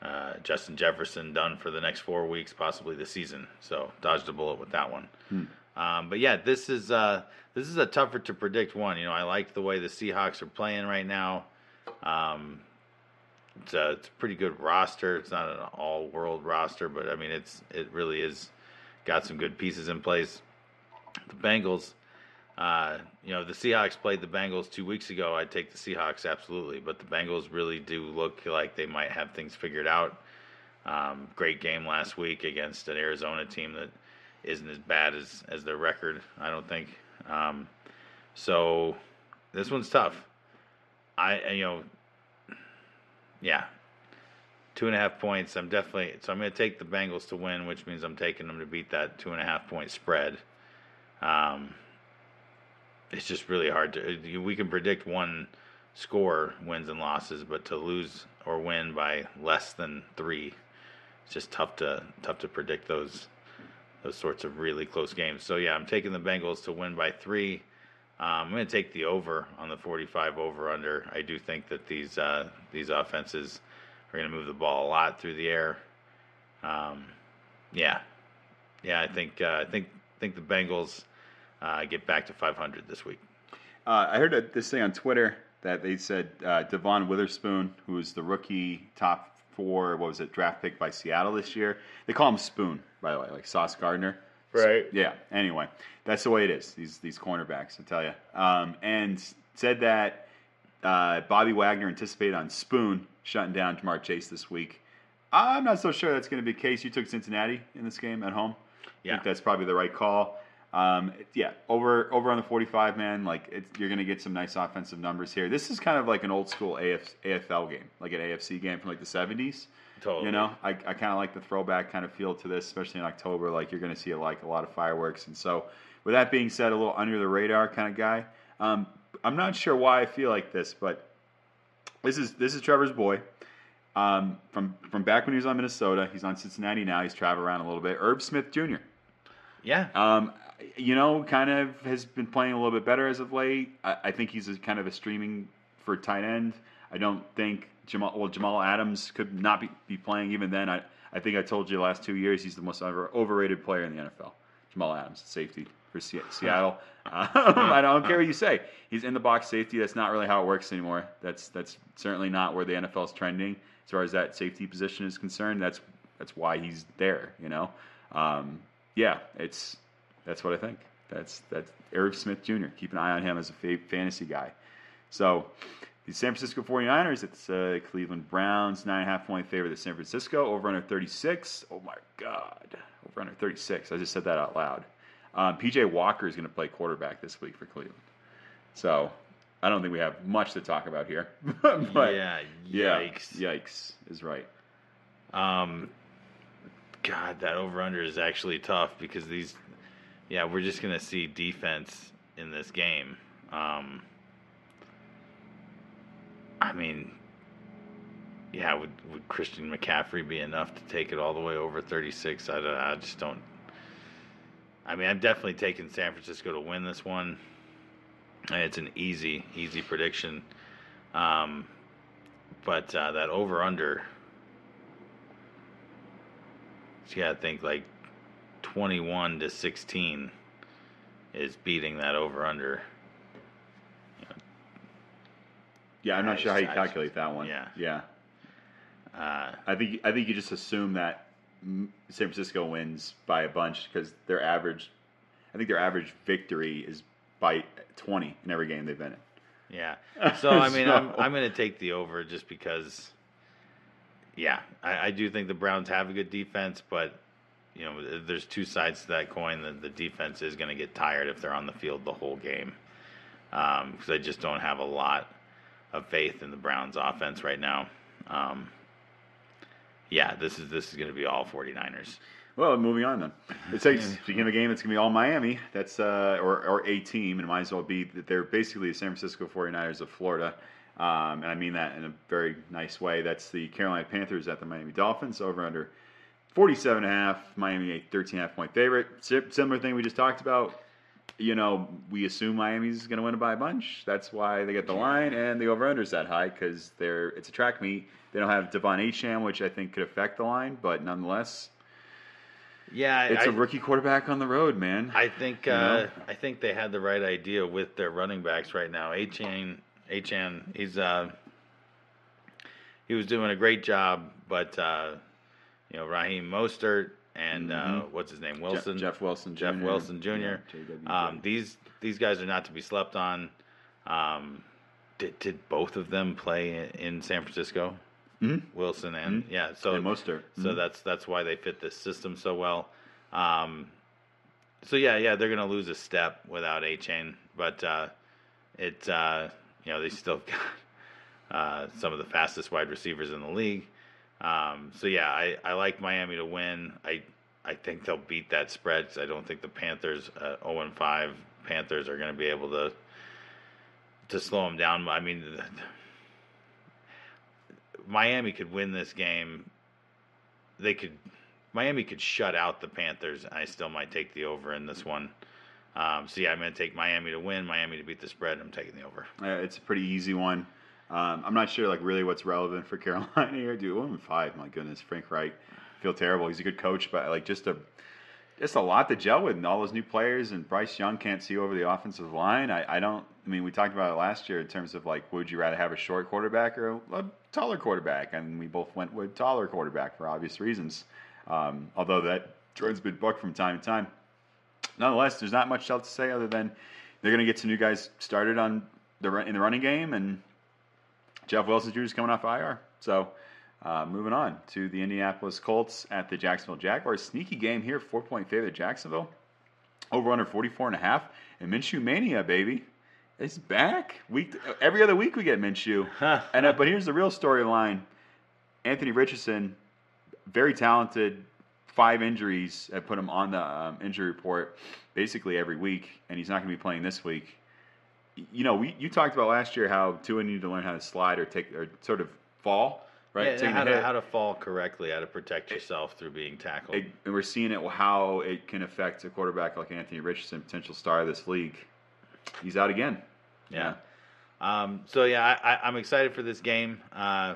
uh, Justin Jefferson done for the next four weeks, possibly the season. So dodged a bullet with that one. Hmm. Um, but yeah, this is uh, this is a tougher to predict one. You know, I like the way the Seahawks are playing right now. Um, it's a, it's a pretty good roster. It's not an all world roster, but I mean, it's it really is got some good pieces in place. The Bengals, uh, you know, the Seahawks played the Bengals two weeks ago. I'd take the Seahawks absolutely, but the Bengals really do look like they might have things figured out. Um, great game last week against an Arizona team that isn't as bad as as their record. I don't think. Um, so this one's tough. I you know, yeah, two and a half points. I'm definitely so I'm going to take the Bengals to win, which means I'm taking them to beat that two and a half point spread. Um, it's just really hard to. We can predict one score wins and losses, but to lose or win by less than three, it's just tough to tough to predict those those sorts of really close games. So yeah, I'm taking the Bengals to win by three. Um, I'm going to take the over on the 45 over under. I do think that these uh, these offenses are going to move the ball a lot through the air. Um, yeah, yeah, I think uh, I think think the Bengals uh, get back to 500 this week. Uh, I heard a, this thing on Twitter that they said uh, Devon Witherspoon, who is the rookie top four, what was it, draft pick by Seattle this year. They call him Spoon, by the way, like Sauce Gardner. Right. Yeah. Anyway, that's the way it is. These these cornerbacks, I tell you. Um, and said that uh, Bobby Wagner anticipated on Spoon shutting down Ja'Marr Chase this week. I'm not so sure that's going to be the case. You took Cincinnati in this game at home. Yeah. I think that's probably the right call. Um, yeah, over over on the 45 man, like you're going to get some nice offensive numbers here. This is kind of like an old school AF, AFL game, like an AFC game from like the 70s. Totally. You know, I, I kind of like the throwback kind of feel to this, especially in October. Like you're going to see a, like a lot of fireworks, and so with that being said, a little under the radar kind of guy. Um, I'm not sure why I feel like this, but this is this is Trevor's boy. Um, from from back when he was on Minnesota, he's on Cincinnati now. He's traveled around a little bit. Irv Smith Jr. Yeah. Um, you know, kind of has been playing a little bit better as of late. I, I think he's a, kind of a streaming for tight end. I don't think Jamal well Jamal Adams could not be, be playing even then. I, I think I told you the last two years he's the most over, overrated player in the NFL. Jamal Adams, safety for Seattle. Um, I don't care what you say. He's in the box safety. That's not really how it works anymore. That's that's certainly not where the NFL is trending as far as that safety position is concerned. That's that's why he's there. You know, um, yeah, it's that's what I think. That's that's Irv Smith Jr. Keep an eye on him as a fantasy guy. So the San Francisco 49ers, it's uh, Cleveland Browns, nine and a half point favorite of San Francisco, over under 36. Oh my God, over under 36. I just said that out loud. Um, PJ Walker is going to play quarterback this week for Cleveland. So I don't think we have much to talk about here. but yeah, yikes. Yeah, yikes is right. Um, God, that over under is actually tough because these yeah, we're just gonna see defense in this game. Um, I mean, yeah, would, would Christian McCaffrey be enough to take it all the way over 36? I, don't, I just don't. I mean, I'm definitely taking San Francisco to win this one. It's an easy, easy prediction. Um, but uh, that over under, yeah, I think like 21 to 16 is beating that over under. Yeah, I'm not I sure how you just- I calculate that one. yeah. yeah. Uh, I think I think you just assume that mm, San Francisco wins by a bunch because their average, I think their average victory is by 20 in every game they've been in. Yeah. So I mean, I'm So- I'm going to take the over just because. Yeah, I, I do think the Browns have a good defense, but you know, there's two sides to that coin. The, the defense is going to get tired if they're on the field the whole game, because I just don't have a lot of faith in the Browns' offense right now. Um, yeah, this is this is going to be all 49ers. Well, moving on then. It's like speaking of a game, it's gonna be all Miami. That's uh, or or a team, and it might as well be that they're basically the San Francisco 49ers of Florida. Um, and I mean that in a very nice way. That's the Carolina Panthers at the Miami Dolphins over under 47 and a half. Miami a 13 and a half point favorite. Si- Similar thing we just talked about. You know, we assume Miami's going to win it by a bunch. That's why they get the line, and the over under is that high because they're it's a track meet. They don't have De'Von Achane, which I think could affect the line, but nonetheless, Yeah, it's I, a rookie quarterback on the road, man. I think You uh. I think they had the right idea with their running backs right now. Achane, Achane, he's uh, he was doing a great job, but uh, you know Raheem Mostert and uh, Mhm. what's his name Wilson, Jeff Wilson, Jeff Jr. Wilson Jr. Yeah, Um, these these guys are not to be slept on. Um, did did both of them play in, San Francisco? Mhm. Wilson and Mhm. yeah, so and Mostert. so Mhm. that's that's why they fit this system so well. Um, so yeah, yeah, they're gonna lose a step without Achane, but uh, it uh, you know they still got uh, some of the fastest wide receivers in the league. Um, so yeah, I, I like Miami to win. I I think they'll beat that spread. I don't think the Panthers, uh, 0 and 5 Panthers, are going to be able to to slow them down. I mean, Miami could win this game. They could. Miami could shut out the Panthers. I still might take the over in this one. Um, so yeah, I'm going to take Miami to win, Miami to beat the spread. I'm taking the over. Uh, it's a pretty easy one. Um, I'm not sure, like, really what's relevant for Carolina here. Dude, one and five. My goodness, Frank Reich. Feel terrible. He's a good coach, but like, just a just a lot to gel with, and all those new players. And Bryce Young can't see over the offensive line. I, I don't. I mean, we talked about it last year in terms of like, would you rather have a short quarterback or a, taller quarterback? And we both went with taller quarterback for obvious reasons. Um, although that trend's been bucked from time to time. Nonetheless, there's not much else to say other than they're going to get some new guys started on the in the running game, and Jeff Wilson Jr. is coming off IR. So, uh, moving on to the Indianapolis Colts at the Jacksonville Jaguars. Sneaky game here, four point favorite Jacksonville. Over under 44 and a half. And Minshew Mania, baby. It's back. Week every other week we get Minshew. and uh, but here's the real storyline. Anthony Richardson, very talented, five injuries have put him on the um, injury report basically every week, and he's not going to be playing this week. You know, we you talked about last year how Tua needed to learn how to slide or take or sort of fall, right? Yeah, how, to, how to fall correctly, how to protect yourself through being tackled. It- and we're seeing it how it can affect a quarterback like Anthony Richardson, potential star of this league. He's out again. Yeah. Um, so yeah, I, I'm excited for this game. Uh,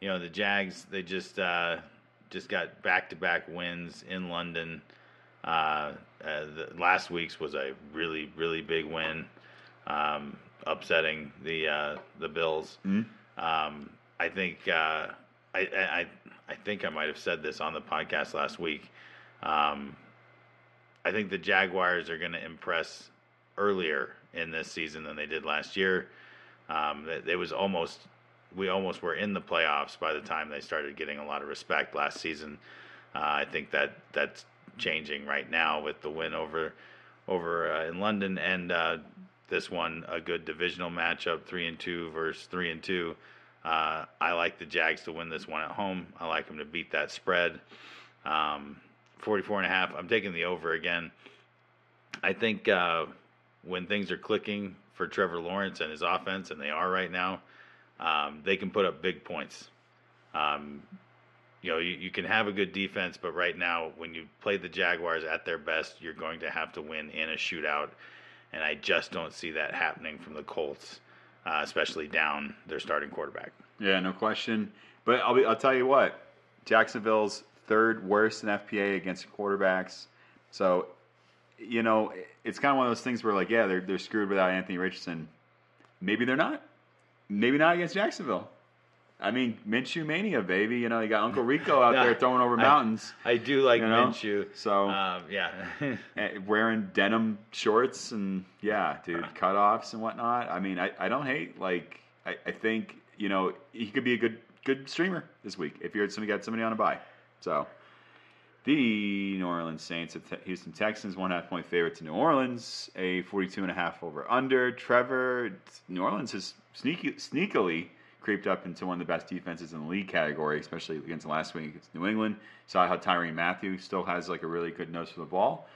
you know, the Jags they just uh, just got back to back wins in London. Uh, uh, the, last week's was a really really big win, um, upsetting the uh, the Bills. Mhm. Um, I think uh, I, I I think I might have said this on the podcast last week. Um, I think the Jaguars are going to impress earlier in this season than they did last year. Um, it, it was almost we almost were in the playoffs by the time they started getting a lot of respect last season. Uh, I think that that's changing right now with the win over over uh, in London and uh, this one a good divisional matchup three and two versus three and two. Uh, I like the Jags to win this one at home. I like them to beat that spread. Um, 44 and a half. I'm taking the over again. I think uh, when things are clicking for Trevor Lawrence and his offense, and they are right now, um, they can put up big points. Um, you know, you, you can have a good defense, but right now, when you play the Jaguars at their best, you're going to have to win in a shootout. And I just don't see that happening from the Colts, uh, especially down their starting quarterback. Yeah, no question. But I'll be, I'll tell you what, Jacksonville's third worst in FPA against quarterbacks. So, you know, it's kind of one of those things where like, yeah, they're they're screwed without Anthony Richardson. Maybe they're not. Maybe not against Jacksonville. I mean, Minshew mania, baby. You know, you got Uncle Rico out there throwing over mountains, I do like You know? Minshew. So- um, yeah, eh, wearing denim shorts, and yeah, dude, cutoffs and whatnot. I mean, I, I don't hate. Like, I, I think you know he could be a good good streamer this week if you're somebody got somebody on a bye. So. The New Orleans Saints at Houston Texans, one half point favorite to New Orleans, a 42 and a half over under. Trevor, New Orleans has sneaky, sneakily creeped up into one of the best defenses in the league category, especially against the last week against New England. Saw how Tyrann Mathieu still has like a really good nose for the ball.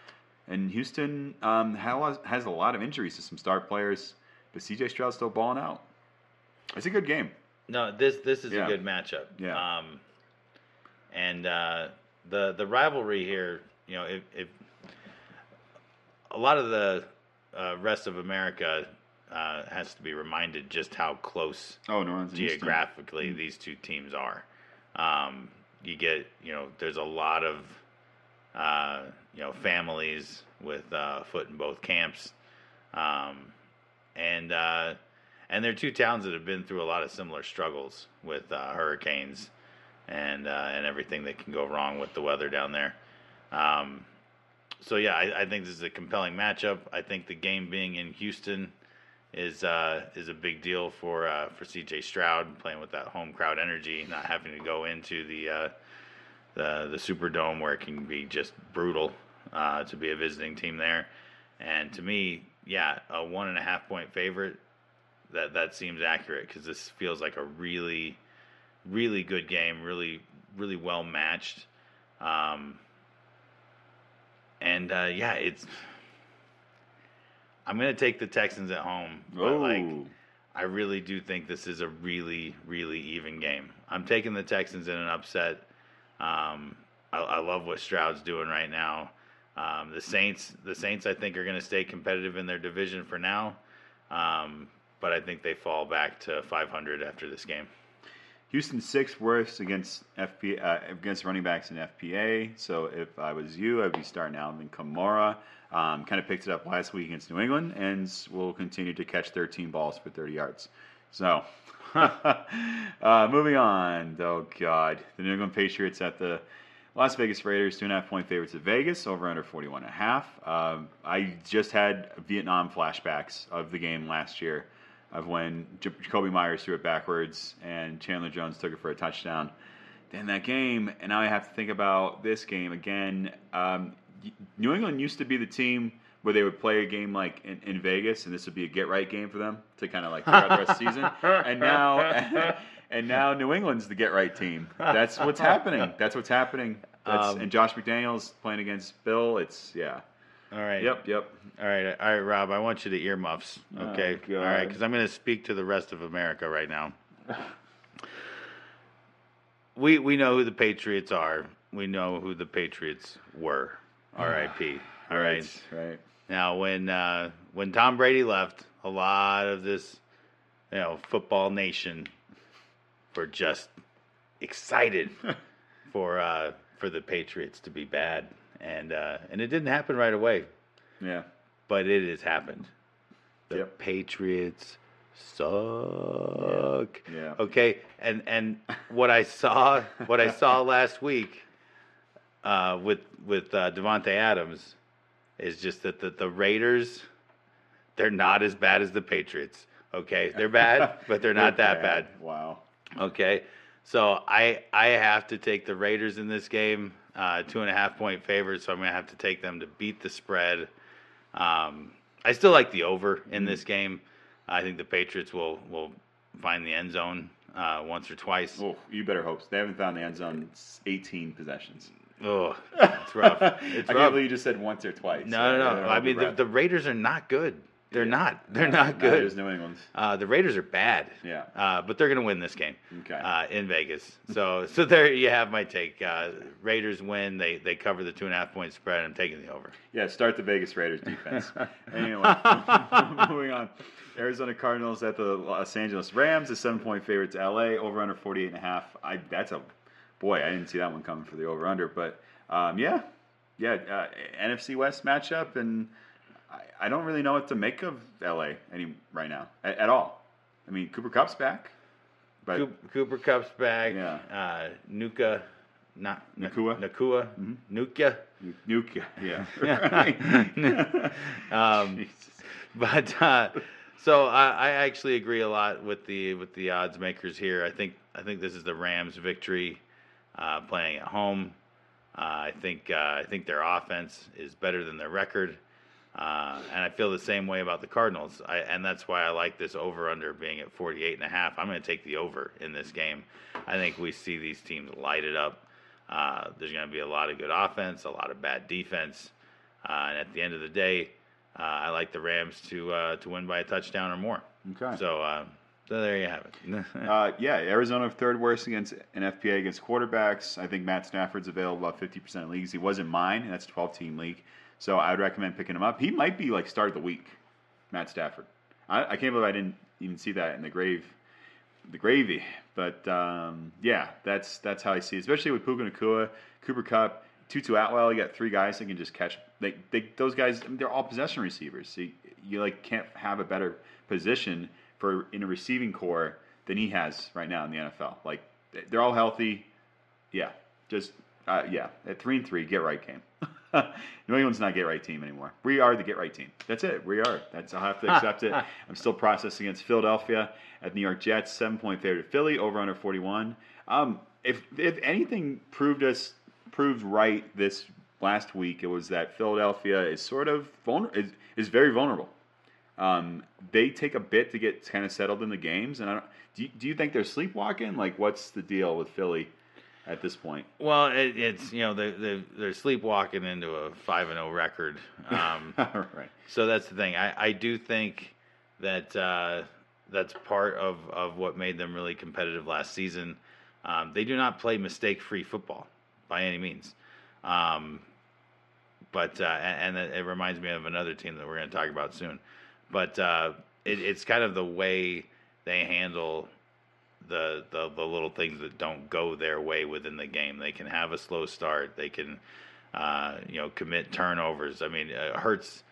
And Houston um, has, has a lot of injuries to some star players, but CJ Stroud's still balling out. It's a good game. no, this this is Yeah. a good matchup. Yeah. Um, and uh, the the rivalry here, you know, if, if a lot of the uh, rest of America uh, has to be reminded just how close Oh, New Orleans and Houston. geographically these two teams are. Um, you get, you know, there's a lot of, uh, you know, families with uh, foot in both camps, um, and uh, and they're two towns that have been through a lot of similar struggles with uh, hurricanes and uh, and everything that can go wrong with the weather down there. Um, so yeah, I, I think this is a compelling matchup. I think the game being in Houston is uh, is a big deal for uh, for CJ Stroud playing with that home crowd energy, not having to go into the uh, the the Superdome where it can be just brutal uh, to be a visiting team there. And to me, yeah, a one and a half point favorite that that seems accurate because this feels like a really really good game, really really well matched. Um, and uh, yeah, it's. I'm gonna take the Texans at home, but like Oh, I really do think this is a really, really even game. I'm taking the Texans in an upset. Um, I, I love what Stroud's doing right now. Um, the Saints, the Saints, I think are going to stay competitive in their division for now, um, but I think they fall back to 500 after this game. Houston sixth worst against FP uh, against running backs in FPA. So if I was you, I'd be starting Alvin Kamara. Um, kind of picked it up last week against New England, and will continue to catch 13 balls for 30 yards. So, uh, moving on. Oh God, the New England Patriots at the Las Vegas Raiders, two and a half point favorites at Vegas, over under 41 and a half. Um, I just had Vietnam flashbacks of the game last year of when Jakobi Meyers threw it backwards and Chandler Jones took it for a touchdown. Then that game, and now I have to think about this game again. Um, New England used to be the team where they would play a game like in, in Vegas, and this would be a get right game for them to kind of like throughout the rest of the season. And now, and now New England's the get right team. That's what's happening. That's what's happening. That's, Um, and Josh McDaniels playing against Bill. It's yeah. All right. Yep. Yep. All right, all right, Rob. I want you to earmuffs, okay? Oh, all right, because I'm going to speak to the rest of America right now. we we know who the Patriots are. We know who the Patriots were. R.I.P. All right. Right. Now, when uh, when Tom Brady left, a lot of this, you know, football nation were just excited for uh, for the Patriots to be bad, and uh, and it didn't happen right away Yeah. but it has happened. The Yep. Patriots suck. Yeah. Okay, and and what I saw, what I saw last week, uh, with with uh, Davante Adams, is just that the, the Raiders, they're not as bad as the Patriots. Okay, they're bad, but they're not that bad. Wow. Okay, so I I have to take the Raiders in this game, uh, two and a half point favorites. So I'm gonna have to take them to beat the spread. Um, I still like the over in this game. I think the Patriots will will find the end zone uh, once or twice. Oh, you better hope so. They haven't found the end zone in 18 possessions. Oh, it's rough. It's I rough. can't believe you just said once or twice. No, no, no. I mean, the, the Raiders are not good. They're not. They're not good. is New England. Uh, the Raiders are bad. Yeah. Uh, but they're going to win this game. Okay. Uh, in Vegas. So so there you have my take. Uh, Raiders win. They they cover the two and a half point spread. I'm taking the over. Yeah, start the Vegas Raiders defense. anyway, moving on. Arizona Cardinals at the Los Angeles Rams, a seven point favorite to LA, over under 48 and a half. I that's a boy, I didn't see that one coming for the over under, but um, yeah, yeah, uh, NFC West matchup, and I, I don't really know what to make of LA any right now at, at all. I mean, Cooper Kupp's back, but Cooper, Cooper Kupp's back. Yeah. Uh, Nuka, not Nacua? Nacua, Nuka. Nuke, yeah. Um, but uh, so I, I actually agree a lot with the with the odds makers here. I think I think this is the Rams' victory, uh, playing at home. Uh, I think uh, I think their offense is better than their record, uh, and I feel the same way about the Cardinals. I, and that's why I like this over under being at 48 and a half. I'm going to take the over in this game. I think we see these teams light it up. Uh, there's going to be a lot of good offense, a lot of bad defense, uh, and at the end of the day, uh, I like the Rams to uh, to win by a touchdown or more. Okay. So, uh, so there you have it. Uh, yeah, Arizona third worst against an FPA against quarterbacks. I think Matt Stafford's available about fifty percent of leagues. He wasn't mine, and that's a twelve team league. So I would recommend picking him up. He might be like start of the week, Matt Stafford. I, I can't believe I didn't even see that in the grave, the gravy. But um, yeah, that's that's how I see it. Especially with Puka Nacua, Cooper Kupp, Tutu Atwell. You got three guys that can just catch. They, they those guys. I mean, they're all possession receivers. So you, you like can't have a better position for in a receiving corps than he has right now in the NFL. Like they're all healthy. Yeah, just uh, yeah. At three and three, get right game. New England's not get right team anymore. We are the get right team. That's it. We are. That's I'll have to accept it. I'm still processing against Philadelphia at New York Jets, seven point favorite to Philly, over under 41. Um, if if anything proved us proved right this last week, it was that Philadelphia is sort of vulner- is, is very vulnerable. Um, they take a bit to get kind of settled in the games, and I don't. Do you, do you think they're sleepwalking? Like, what's the deal with Philly at this point? well, it, it's you know they they they're sleepwalking into a five and zero record. Um, right. So that's the thing. I, I do think that uh, that's part of, of what made them really competitive last season. Um, they do not play mistake free football by any means. Um, but uh, and, and it reminds me of another team that we're going to talk about soon. But uh, it, it's kind of the way they handle the, the the little things that don't go their way within the game. They can have a slow start. They can uh, you know commit turnovers. I mean, uh, Hurts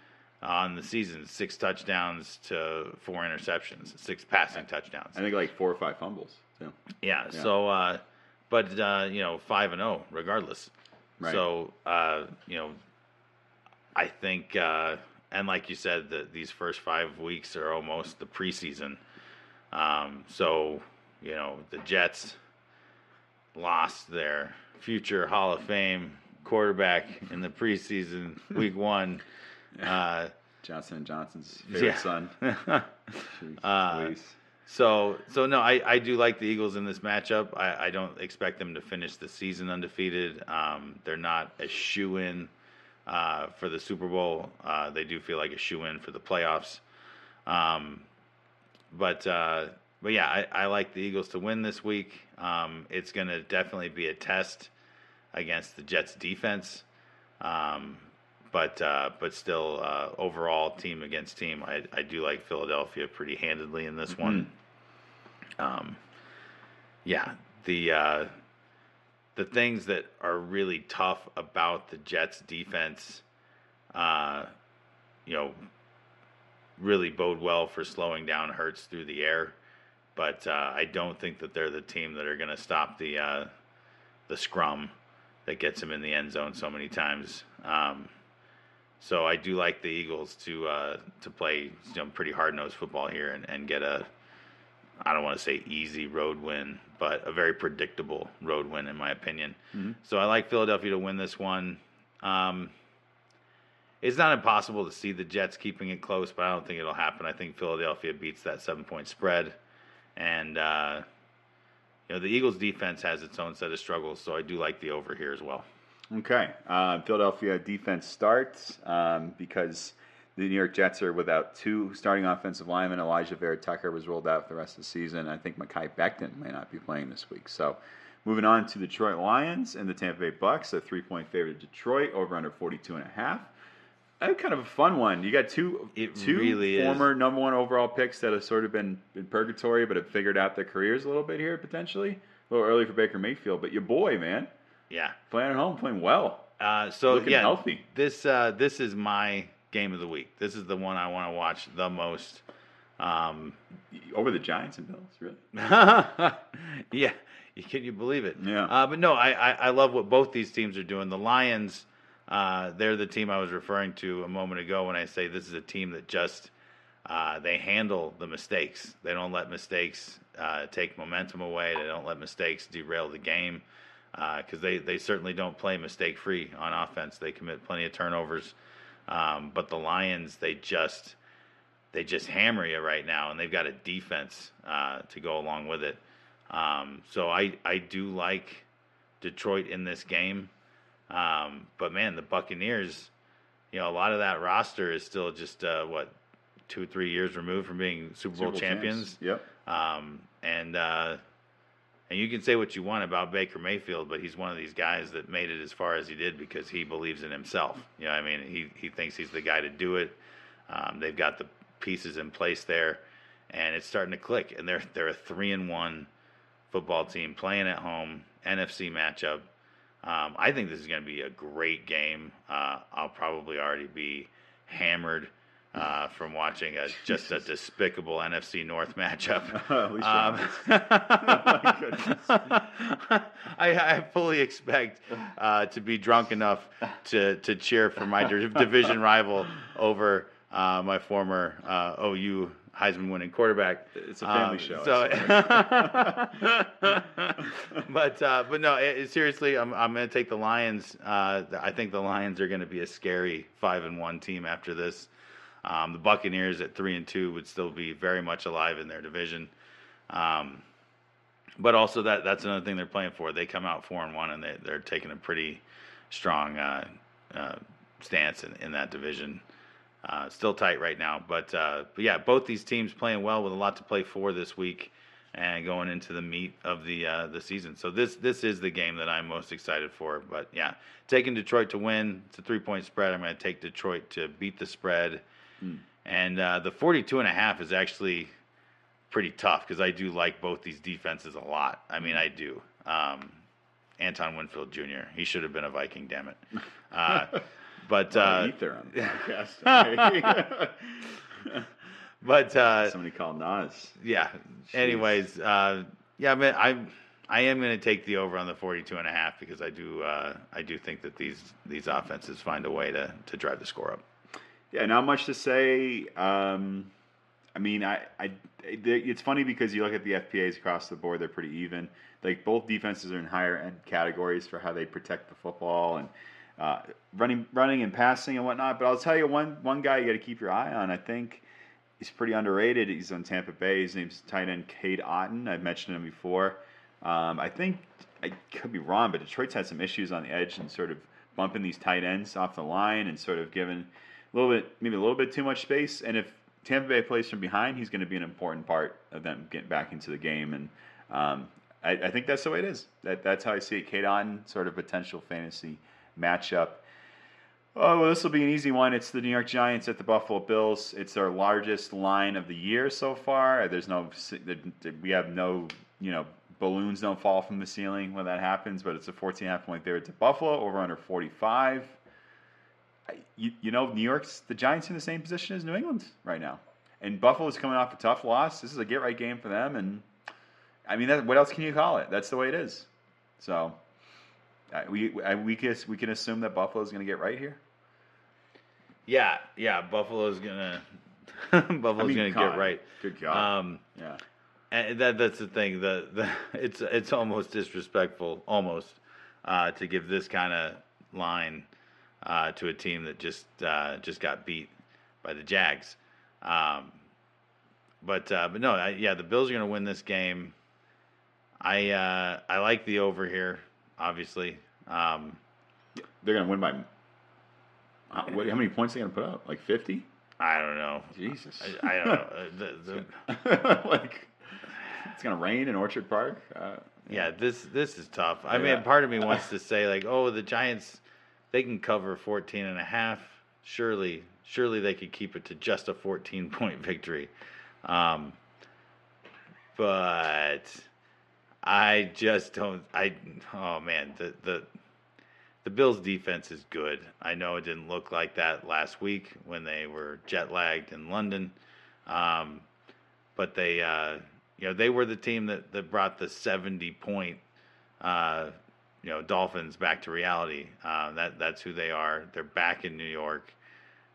on the season six touchdowns to four interceptions, six passing touchdowns. I think like four or five fumbles. too. Yeah. Yeah. So, uh, but uh, you know, five and zero regardless. Right. So, uh, you know, I think, uh, and like you said, that these first five weeks are almost the preseason. Um, so, you know, the Jets lost their future Hall of Fame quarterback in the preseason week one. Uh, Johnson and Johnson's favorite yeah. son. Uh, So, so no, I, I do like the Eagles in this matchup. I, I don't expect them to finish the season undefeated. Um, they're not a shoe in uh, for the Super Bowl. Uh, they do feel like a shoe in for the playoffs. Um, but uh, but yeah, I, I like the Eagles to win this week. Um, it's going to definitely be a test against the Jets defense. Um, but uh, but still, uh, overall, team against team, I, I do like Philadelphia pretty handedly in this one. Um, yeah, the uh, the things that are really tough about the Jets defense, uh, you know, really bode well for slowing down Hurts through the air. But uh, I don't think that they're the team that are going to stop the uh, the scrum that gets them in the end zone so many times. Um, so I do like the Eagles to uh, to play you know, pretty hard nosed football here and, and get a I don't want to say easy road win, but a very predictable road win in my opinion. So I like Philadelphia to win this one. Um, it's not impossible to see the Jets keeping it close, but I don't think it'll happen. I think Philadelphia beats that seven point spread, and uh, you know the Eagles' defense has its own set of struggles, so I do like the over here as well. Okay. Uh, Philadelphia defense starts um, because The New York Jets are without two starting offensive linemen. Alijah Vera-Tucker was rolled out for the rest of the season. I think Mekhi Becton may not be playing this week. So, moving on to Detroit Lions and the Tampa Bay Bucks, a three-point favorite Detroit over under 42 and a half. Kind of a fun one. You got two It two really is. former number one overall picks that have sort of been in purgatory, but have figured out their careers a little bit here potentially. A little early for Baker Mayfield, but your boy, man, Yeah. playing at home, playing well. Uh, so Looking yeah, healthy. This uh, this is my game of the week. This is the one I want to watch the most. Um, Over the Giants and Bills, really? yeah, can you believe it? Yeah. Uh, but no, I, I I love what both these teams are doing. The Lions, uh, they're the team I was referring to a moment ago when I say this is a team that just uh, they handle the mistakes. They don't let mistakes uh, take momentum away. They don't let mistakes derail the game because they, they certainly don't play mistake free on offense. They commit plenty of turnovers. Um, but the Lions, they just they just hammer you right now, and they've got a defense uh, to go along with it. Um, so I I do like Detroit in this game, um, but man, the Buccaneers, you know, a lot of that roster is still just uh, what two three years removed from being Super Bowl Super Bowl champions. champs. Yep. Um, and uh, and you can say what you want about Baker Mayfield, but he's one of these guys that made it as far as he did because he believes in himself. You know, what I mean, he he thinks he's the guy to do it. Um, they've got the pieces in place there, and it's starting to click. And they're they're a three and one football team playing at home, NFC matchup. Um, I think this is going to be a great game. Uh, I'll probably already be hammered uh, from watching a, just a despicable NFC North matchup. At least Um. I, I fully expect uh, to be drunk enough to, to cheer for my division rival over uh, my former uh, OU Heisman winning quarterback. It's a family Um, show. So, but uh, but no, it, it- seriously, I'm I'm going to take the Lions. Uh, I think the Lions are going to be a scary five and one team after this. Um, the Buccaneers at three and two would still be very much alive in their division. Um, but also that that's another thing they're playing for. They come out four and one, and they they're taking a pretty strong uh, uh, stance in, in that division. Uh, still tight right now, but uh, but yeah, both these teams playing well with a lot to play for this week, and going into the meat of the uh, the season. So this this is the game that I'm most excited for. But yeah, taking Detroit to win. It's a three point spread. I'm going to take Detroit to beat the spread, and uh, the 42 and a half is actually pretty tough because I do like both these defenses a lot. I mean, I do. Um, Antoine Winfield Jr. He should have been a Viking. Damn it. Uh, but uh, Ether on the podcast. but uh, Somebody called Nas. yeah. Anyways, uh, yeah, I mean, I I am going to take the over on the 42 and a half because I do uh, I do think that these these offenses find a way to to drive the score up. Yeah, not much to say. Um, I mean, I, I, it's funny because you look at the FPAs across the board; they're pretty even. Like both defenses are in higher end categories for how they protect the football and uh, running, running and passing and whatnot. But I'll tell you one one guy you got to keep your eye on. I think he's pretty underrated. He's on Tampa Bay. His name's tight end Cade Otton. I've mentioned him before. Um, I think I could be wrong, but Detroit's had some issues on the edge and sort of bumping these tight ends off the line and sort of giving a little bit, maybe a little bit too much space. And if Tampa Bay plays from behind, he's going to be an important part of them getting back into the game. And um, I, I think that's the way it is. That, that's how I see it. Otton, sort of potential fantasy matchup. Oh, well, this will be an easy one. It's the New York Giants at the Buffalo Bills. It's their largest line of the year so far. There's no, we have no, you know, balloons don't fall from the ceiling when that happens, but it's a 14 half point there to Buffalo over under 45. You, you know, New York's, the Giants in the same position as New England right now. And Buffalo's coming off a tough loss. This is a get right game for them. And I mean, that, what else can you call it? That's the way it is. So we, I, we, can, we can assume that Buffalo's going to get right here. Yeah, yeah. Buffalo's gonna Buffalo's I mean, gonna God, get right. Good God. Um, yeah. and that that's the thing. The, the it's it's almost disrespectful, almost, uh, to give this kind of line uh, to a team that just uh, just got beat by the Jags. Um, but uh, but no, I, yeah, the Bills are going to win this game. I uh, I like the over here, obviously. Um, They're going to win by. How, what, how many points are they going to put up? Like 50? I don't know. Jesus. I, I don't know. Uh, the, the, like it's gonna rain in Orchard Park. Uh, yeah, this this is tough. I Yeah. mean, part of me wants to say like, oh, the Giants, they can cover 14 and a half. Surely, surely they could keep it to just a 14 point victory. Um, but I just don't. I oh man, the the the Bills' defense is good. I know it didn't look like that last week when they were jet lagged in London, um, but they uh, you know they were the team that that brought the 70 point uh, you know Dolphins back to reality. Uh, that that's who they are. They're back in New York.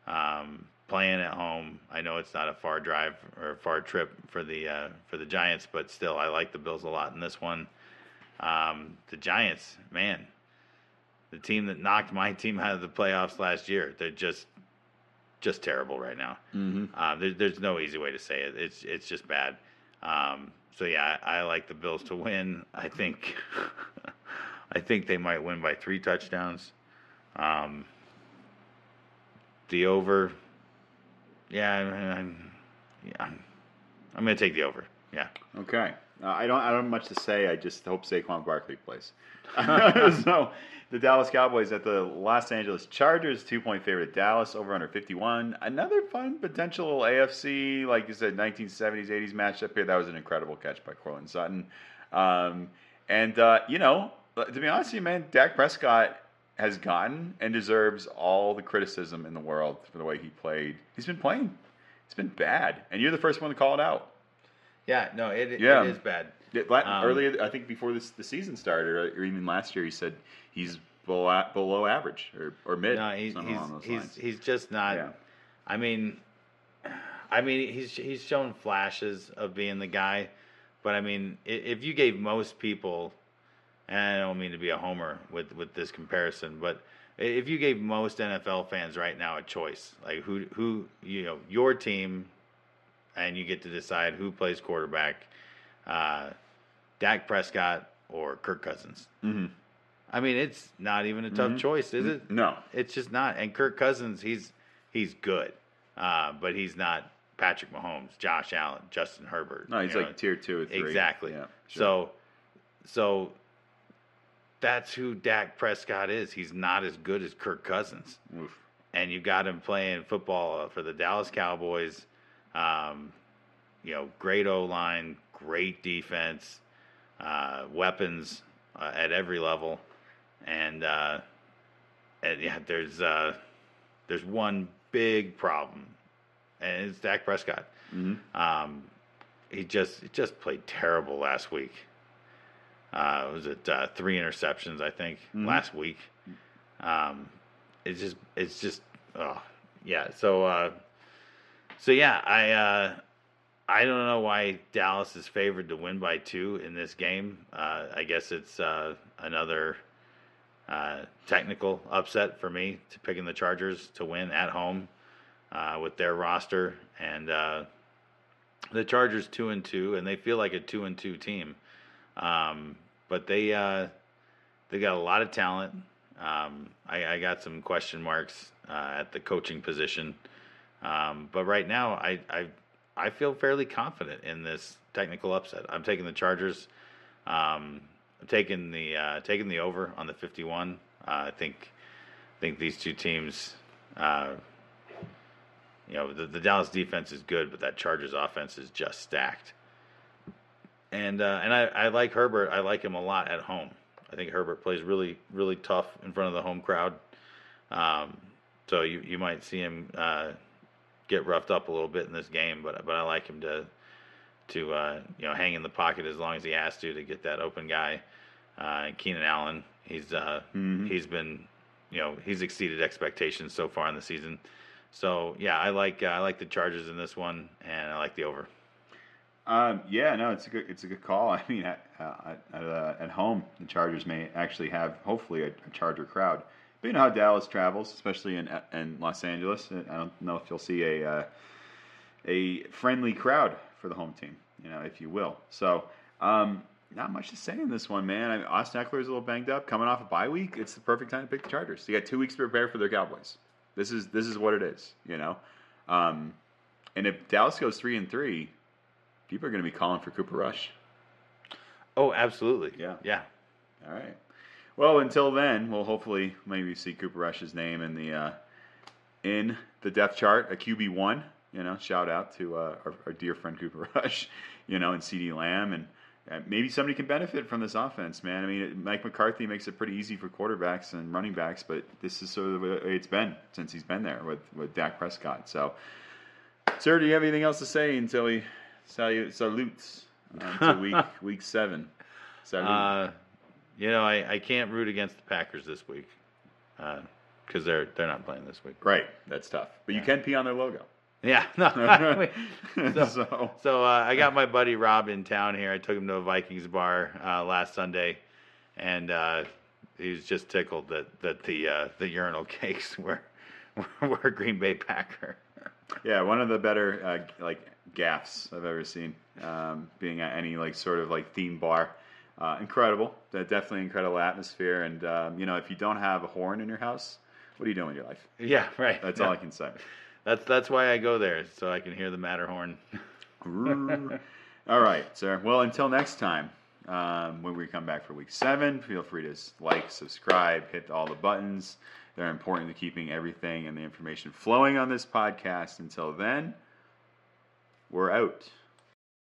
Um, playing at home. I know it's not a far drive or a far trip for the uh, for the Giants, but still, I like the Bills a lot in this one. Um, the Giants, man, the team that knocked my team out of the playoffs last year, they're just just terrible right now. mm-hmm. Uh, there, there's no easy way to say it. It's it's just bad. Um, so yeah, I, I like the Bills to win. I think I think they might win by three touchdowns. Um, the over, yeah, I'm, I'm, yeah, I'm, going to take the over. Yeah, Okay. Uh, I don't. I don't have much to say. I just hope Saquon Barkley plays. so, the Dallas Cowboys at the Los Angeles Chargers, two point favorite. Dallas over under fifty one. Another fun potential AFC, like you said, nineteen seventies eighties matchup here. That was an incredible catch by Courtland Sutton. Um, and uh, you know, to be honest with you, man, Dak Prescott has gotten and deserves all the criticism in the world for the way he played. He's been playing. It's been bad, and you're the first one to call it out. yeah, no, it, Yeah. it is bad. La- Um, earlier, I think before this the season started, or, even last year, he said he's below below average or, or mid. No, he's he's he's, he's just not. Yeah. I mean, I mean he's he's shown flashes of being the guy, but I mean if you gave most people, and I don't mean to be a homer with with this comparison, but if you gave most NFL fans right now a choice, like who who you know your team, and you get to decide who plays quarterback, uh, Dak Prescott or Kirk Cousins. Mhm. I mean, it's not even a tough Mhm. choice, is it? No, It's just not. And Kirk Cousins, he's he's good, uh, but he's not Patrick Mahomes, Josh Allen, Justin Herbert. no, he's like know. tier two or three. exactly. Yeah, sure. So, so that's who Dak Prescott is. He's not as good as Kirk Cousins, Oof. and you got him playing football uh, for the Dallas Cowboys. Um, you know, great O line, great defense, uh, weapons uh, at every level, and uh, and yeah, there's uh, there's one big problem, and it's Dak Prescott. Mhm. Um, he just he just played terrible last week. Uh, was it uh, three interceptions? I think Mhm. last week. Um, it's just it's just oh yeah. So uh, so yeah, I uh, I don't know why Dallas is favored to win by two in this game. Uh, I guess it's uh, another uh, technical upset for me to picking the Chargers to win at home uh, with their roster and uh, the Chargers two and two, and they feel like a two and two team. Um, but they uh, they got a lot of talent. Um, I, I got some question marks uh, at the coaching position, um, but right now I, I I feel fairly confident in this technical upset. I'm taking the Chargers. Um, I'm taking the uh, taking the over on the 51. Uh, I think I think these two teams. Uh, you know, the, the Dallas defense is good, but that Chargers offense is just stacked. And uh, and I, I like Herbert. I like him a lot at home. I think Herbert plays really really tough in front of the home crowd. Um, so you you might see him uh, get roughed up a little bit in this game, but but I like him to to uh, you know hang in the pocket as long as he has to to get that open guy. Uh, Keenan Allen, he's uh, Mhm. he's been you know he's exceeded expectations so far in the season. So yeah, I like uh, I like the Chargers in this one, and I like the over. Um, yeah, no, it's a good it's a good call. I mean, at uh, at, uh, at home, the Chargers may actually have hopefully a, a Charger crowd. But you know how Dallas travels, especially in in Los Angeles. I don't know if you'll see a uh, a friendly crowd for the home team, you know, if you will. So, um, not much to say in this one, man. I mean, Austin Ekeler is a little banged up, coming off a bye week. It's the perfect time to pick the Chargers. They got two weeks to prepare for their Cowboys. This is this is what it is, you know. Um, and if Dallas goes three and three, people are going to be calling for Cooper Rush. Oh, absolutely. Yeah. Yeah. All right. Well, until then, we'll hopefully maybe see Cooper Rush's name in the uh, in the depth chart, a QB one. You know, shout out to uh, our, our dear friend Cooper Rush. You know, and CeeDee Lamb, and uh, maybe somebody can benefit from this offense, man. I mean, Mike McCarthy makes it pretty easy for quarterbacks and running backs, but this is sort of the way it's been since he's been there with with Dak Prescott. So, sir, do you have anything else to say until we salute salutes uh, to week week seven? Uh, you know, I, I can't root against the Packers this week because they're they're not playing this week. Right, that's tough. But you can pee on their logo. Yeah, no. so, So- so uh, I got my buddy Rob in town here. I took him to a Vikings bar uh, last Sunday, and uh, he was just tickled that that the uh, the urinal cakes were were Green Bay Packer. Yeah, one of the better uh, like gaffs I've ever seen. Um, being at any like sort of like theme bar, uh, incredible. Definitely incredible atmosphere. And um, you know, if you don't have a horn in your house, what are you doing with your life? Yeah, right. That's Yeah. all I can say. That's that's why I go there so I can hear the Matterhorn. all right, sir. Well, until next time, um, when we come back for week seven, feel free to like, subscribe, hit all the buttons. They're important to keeping everything and the information flowing on this podcast. Until then, we're out.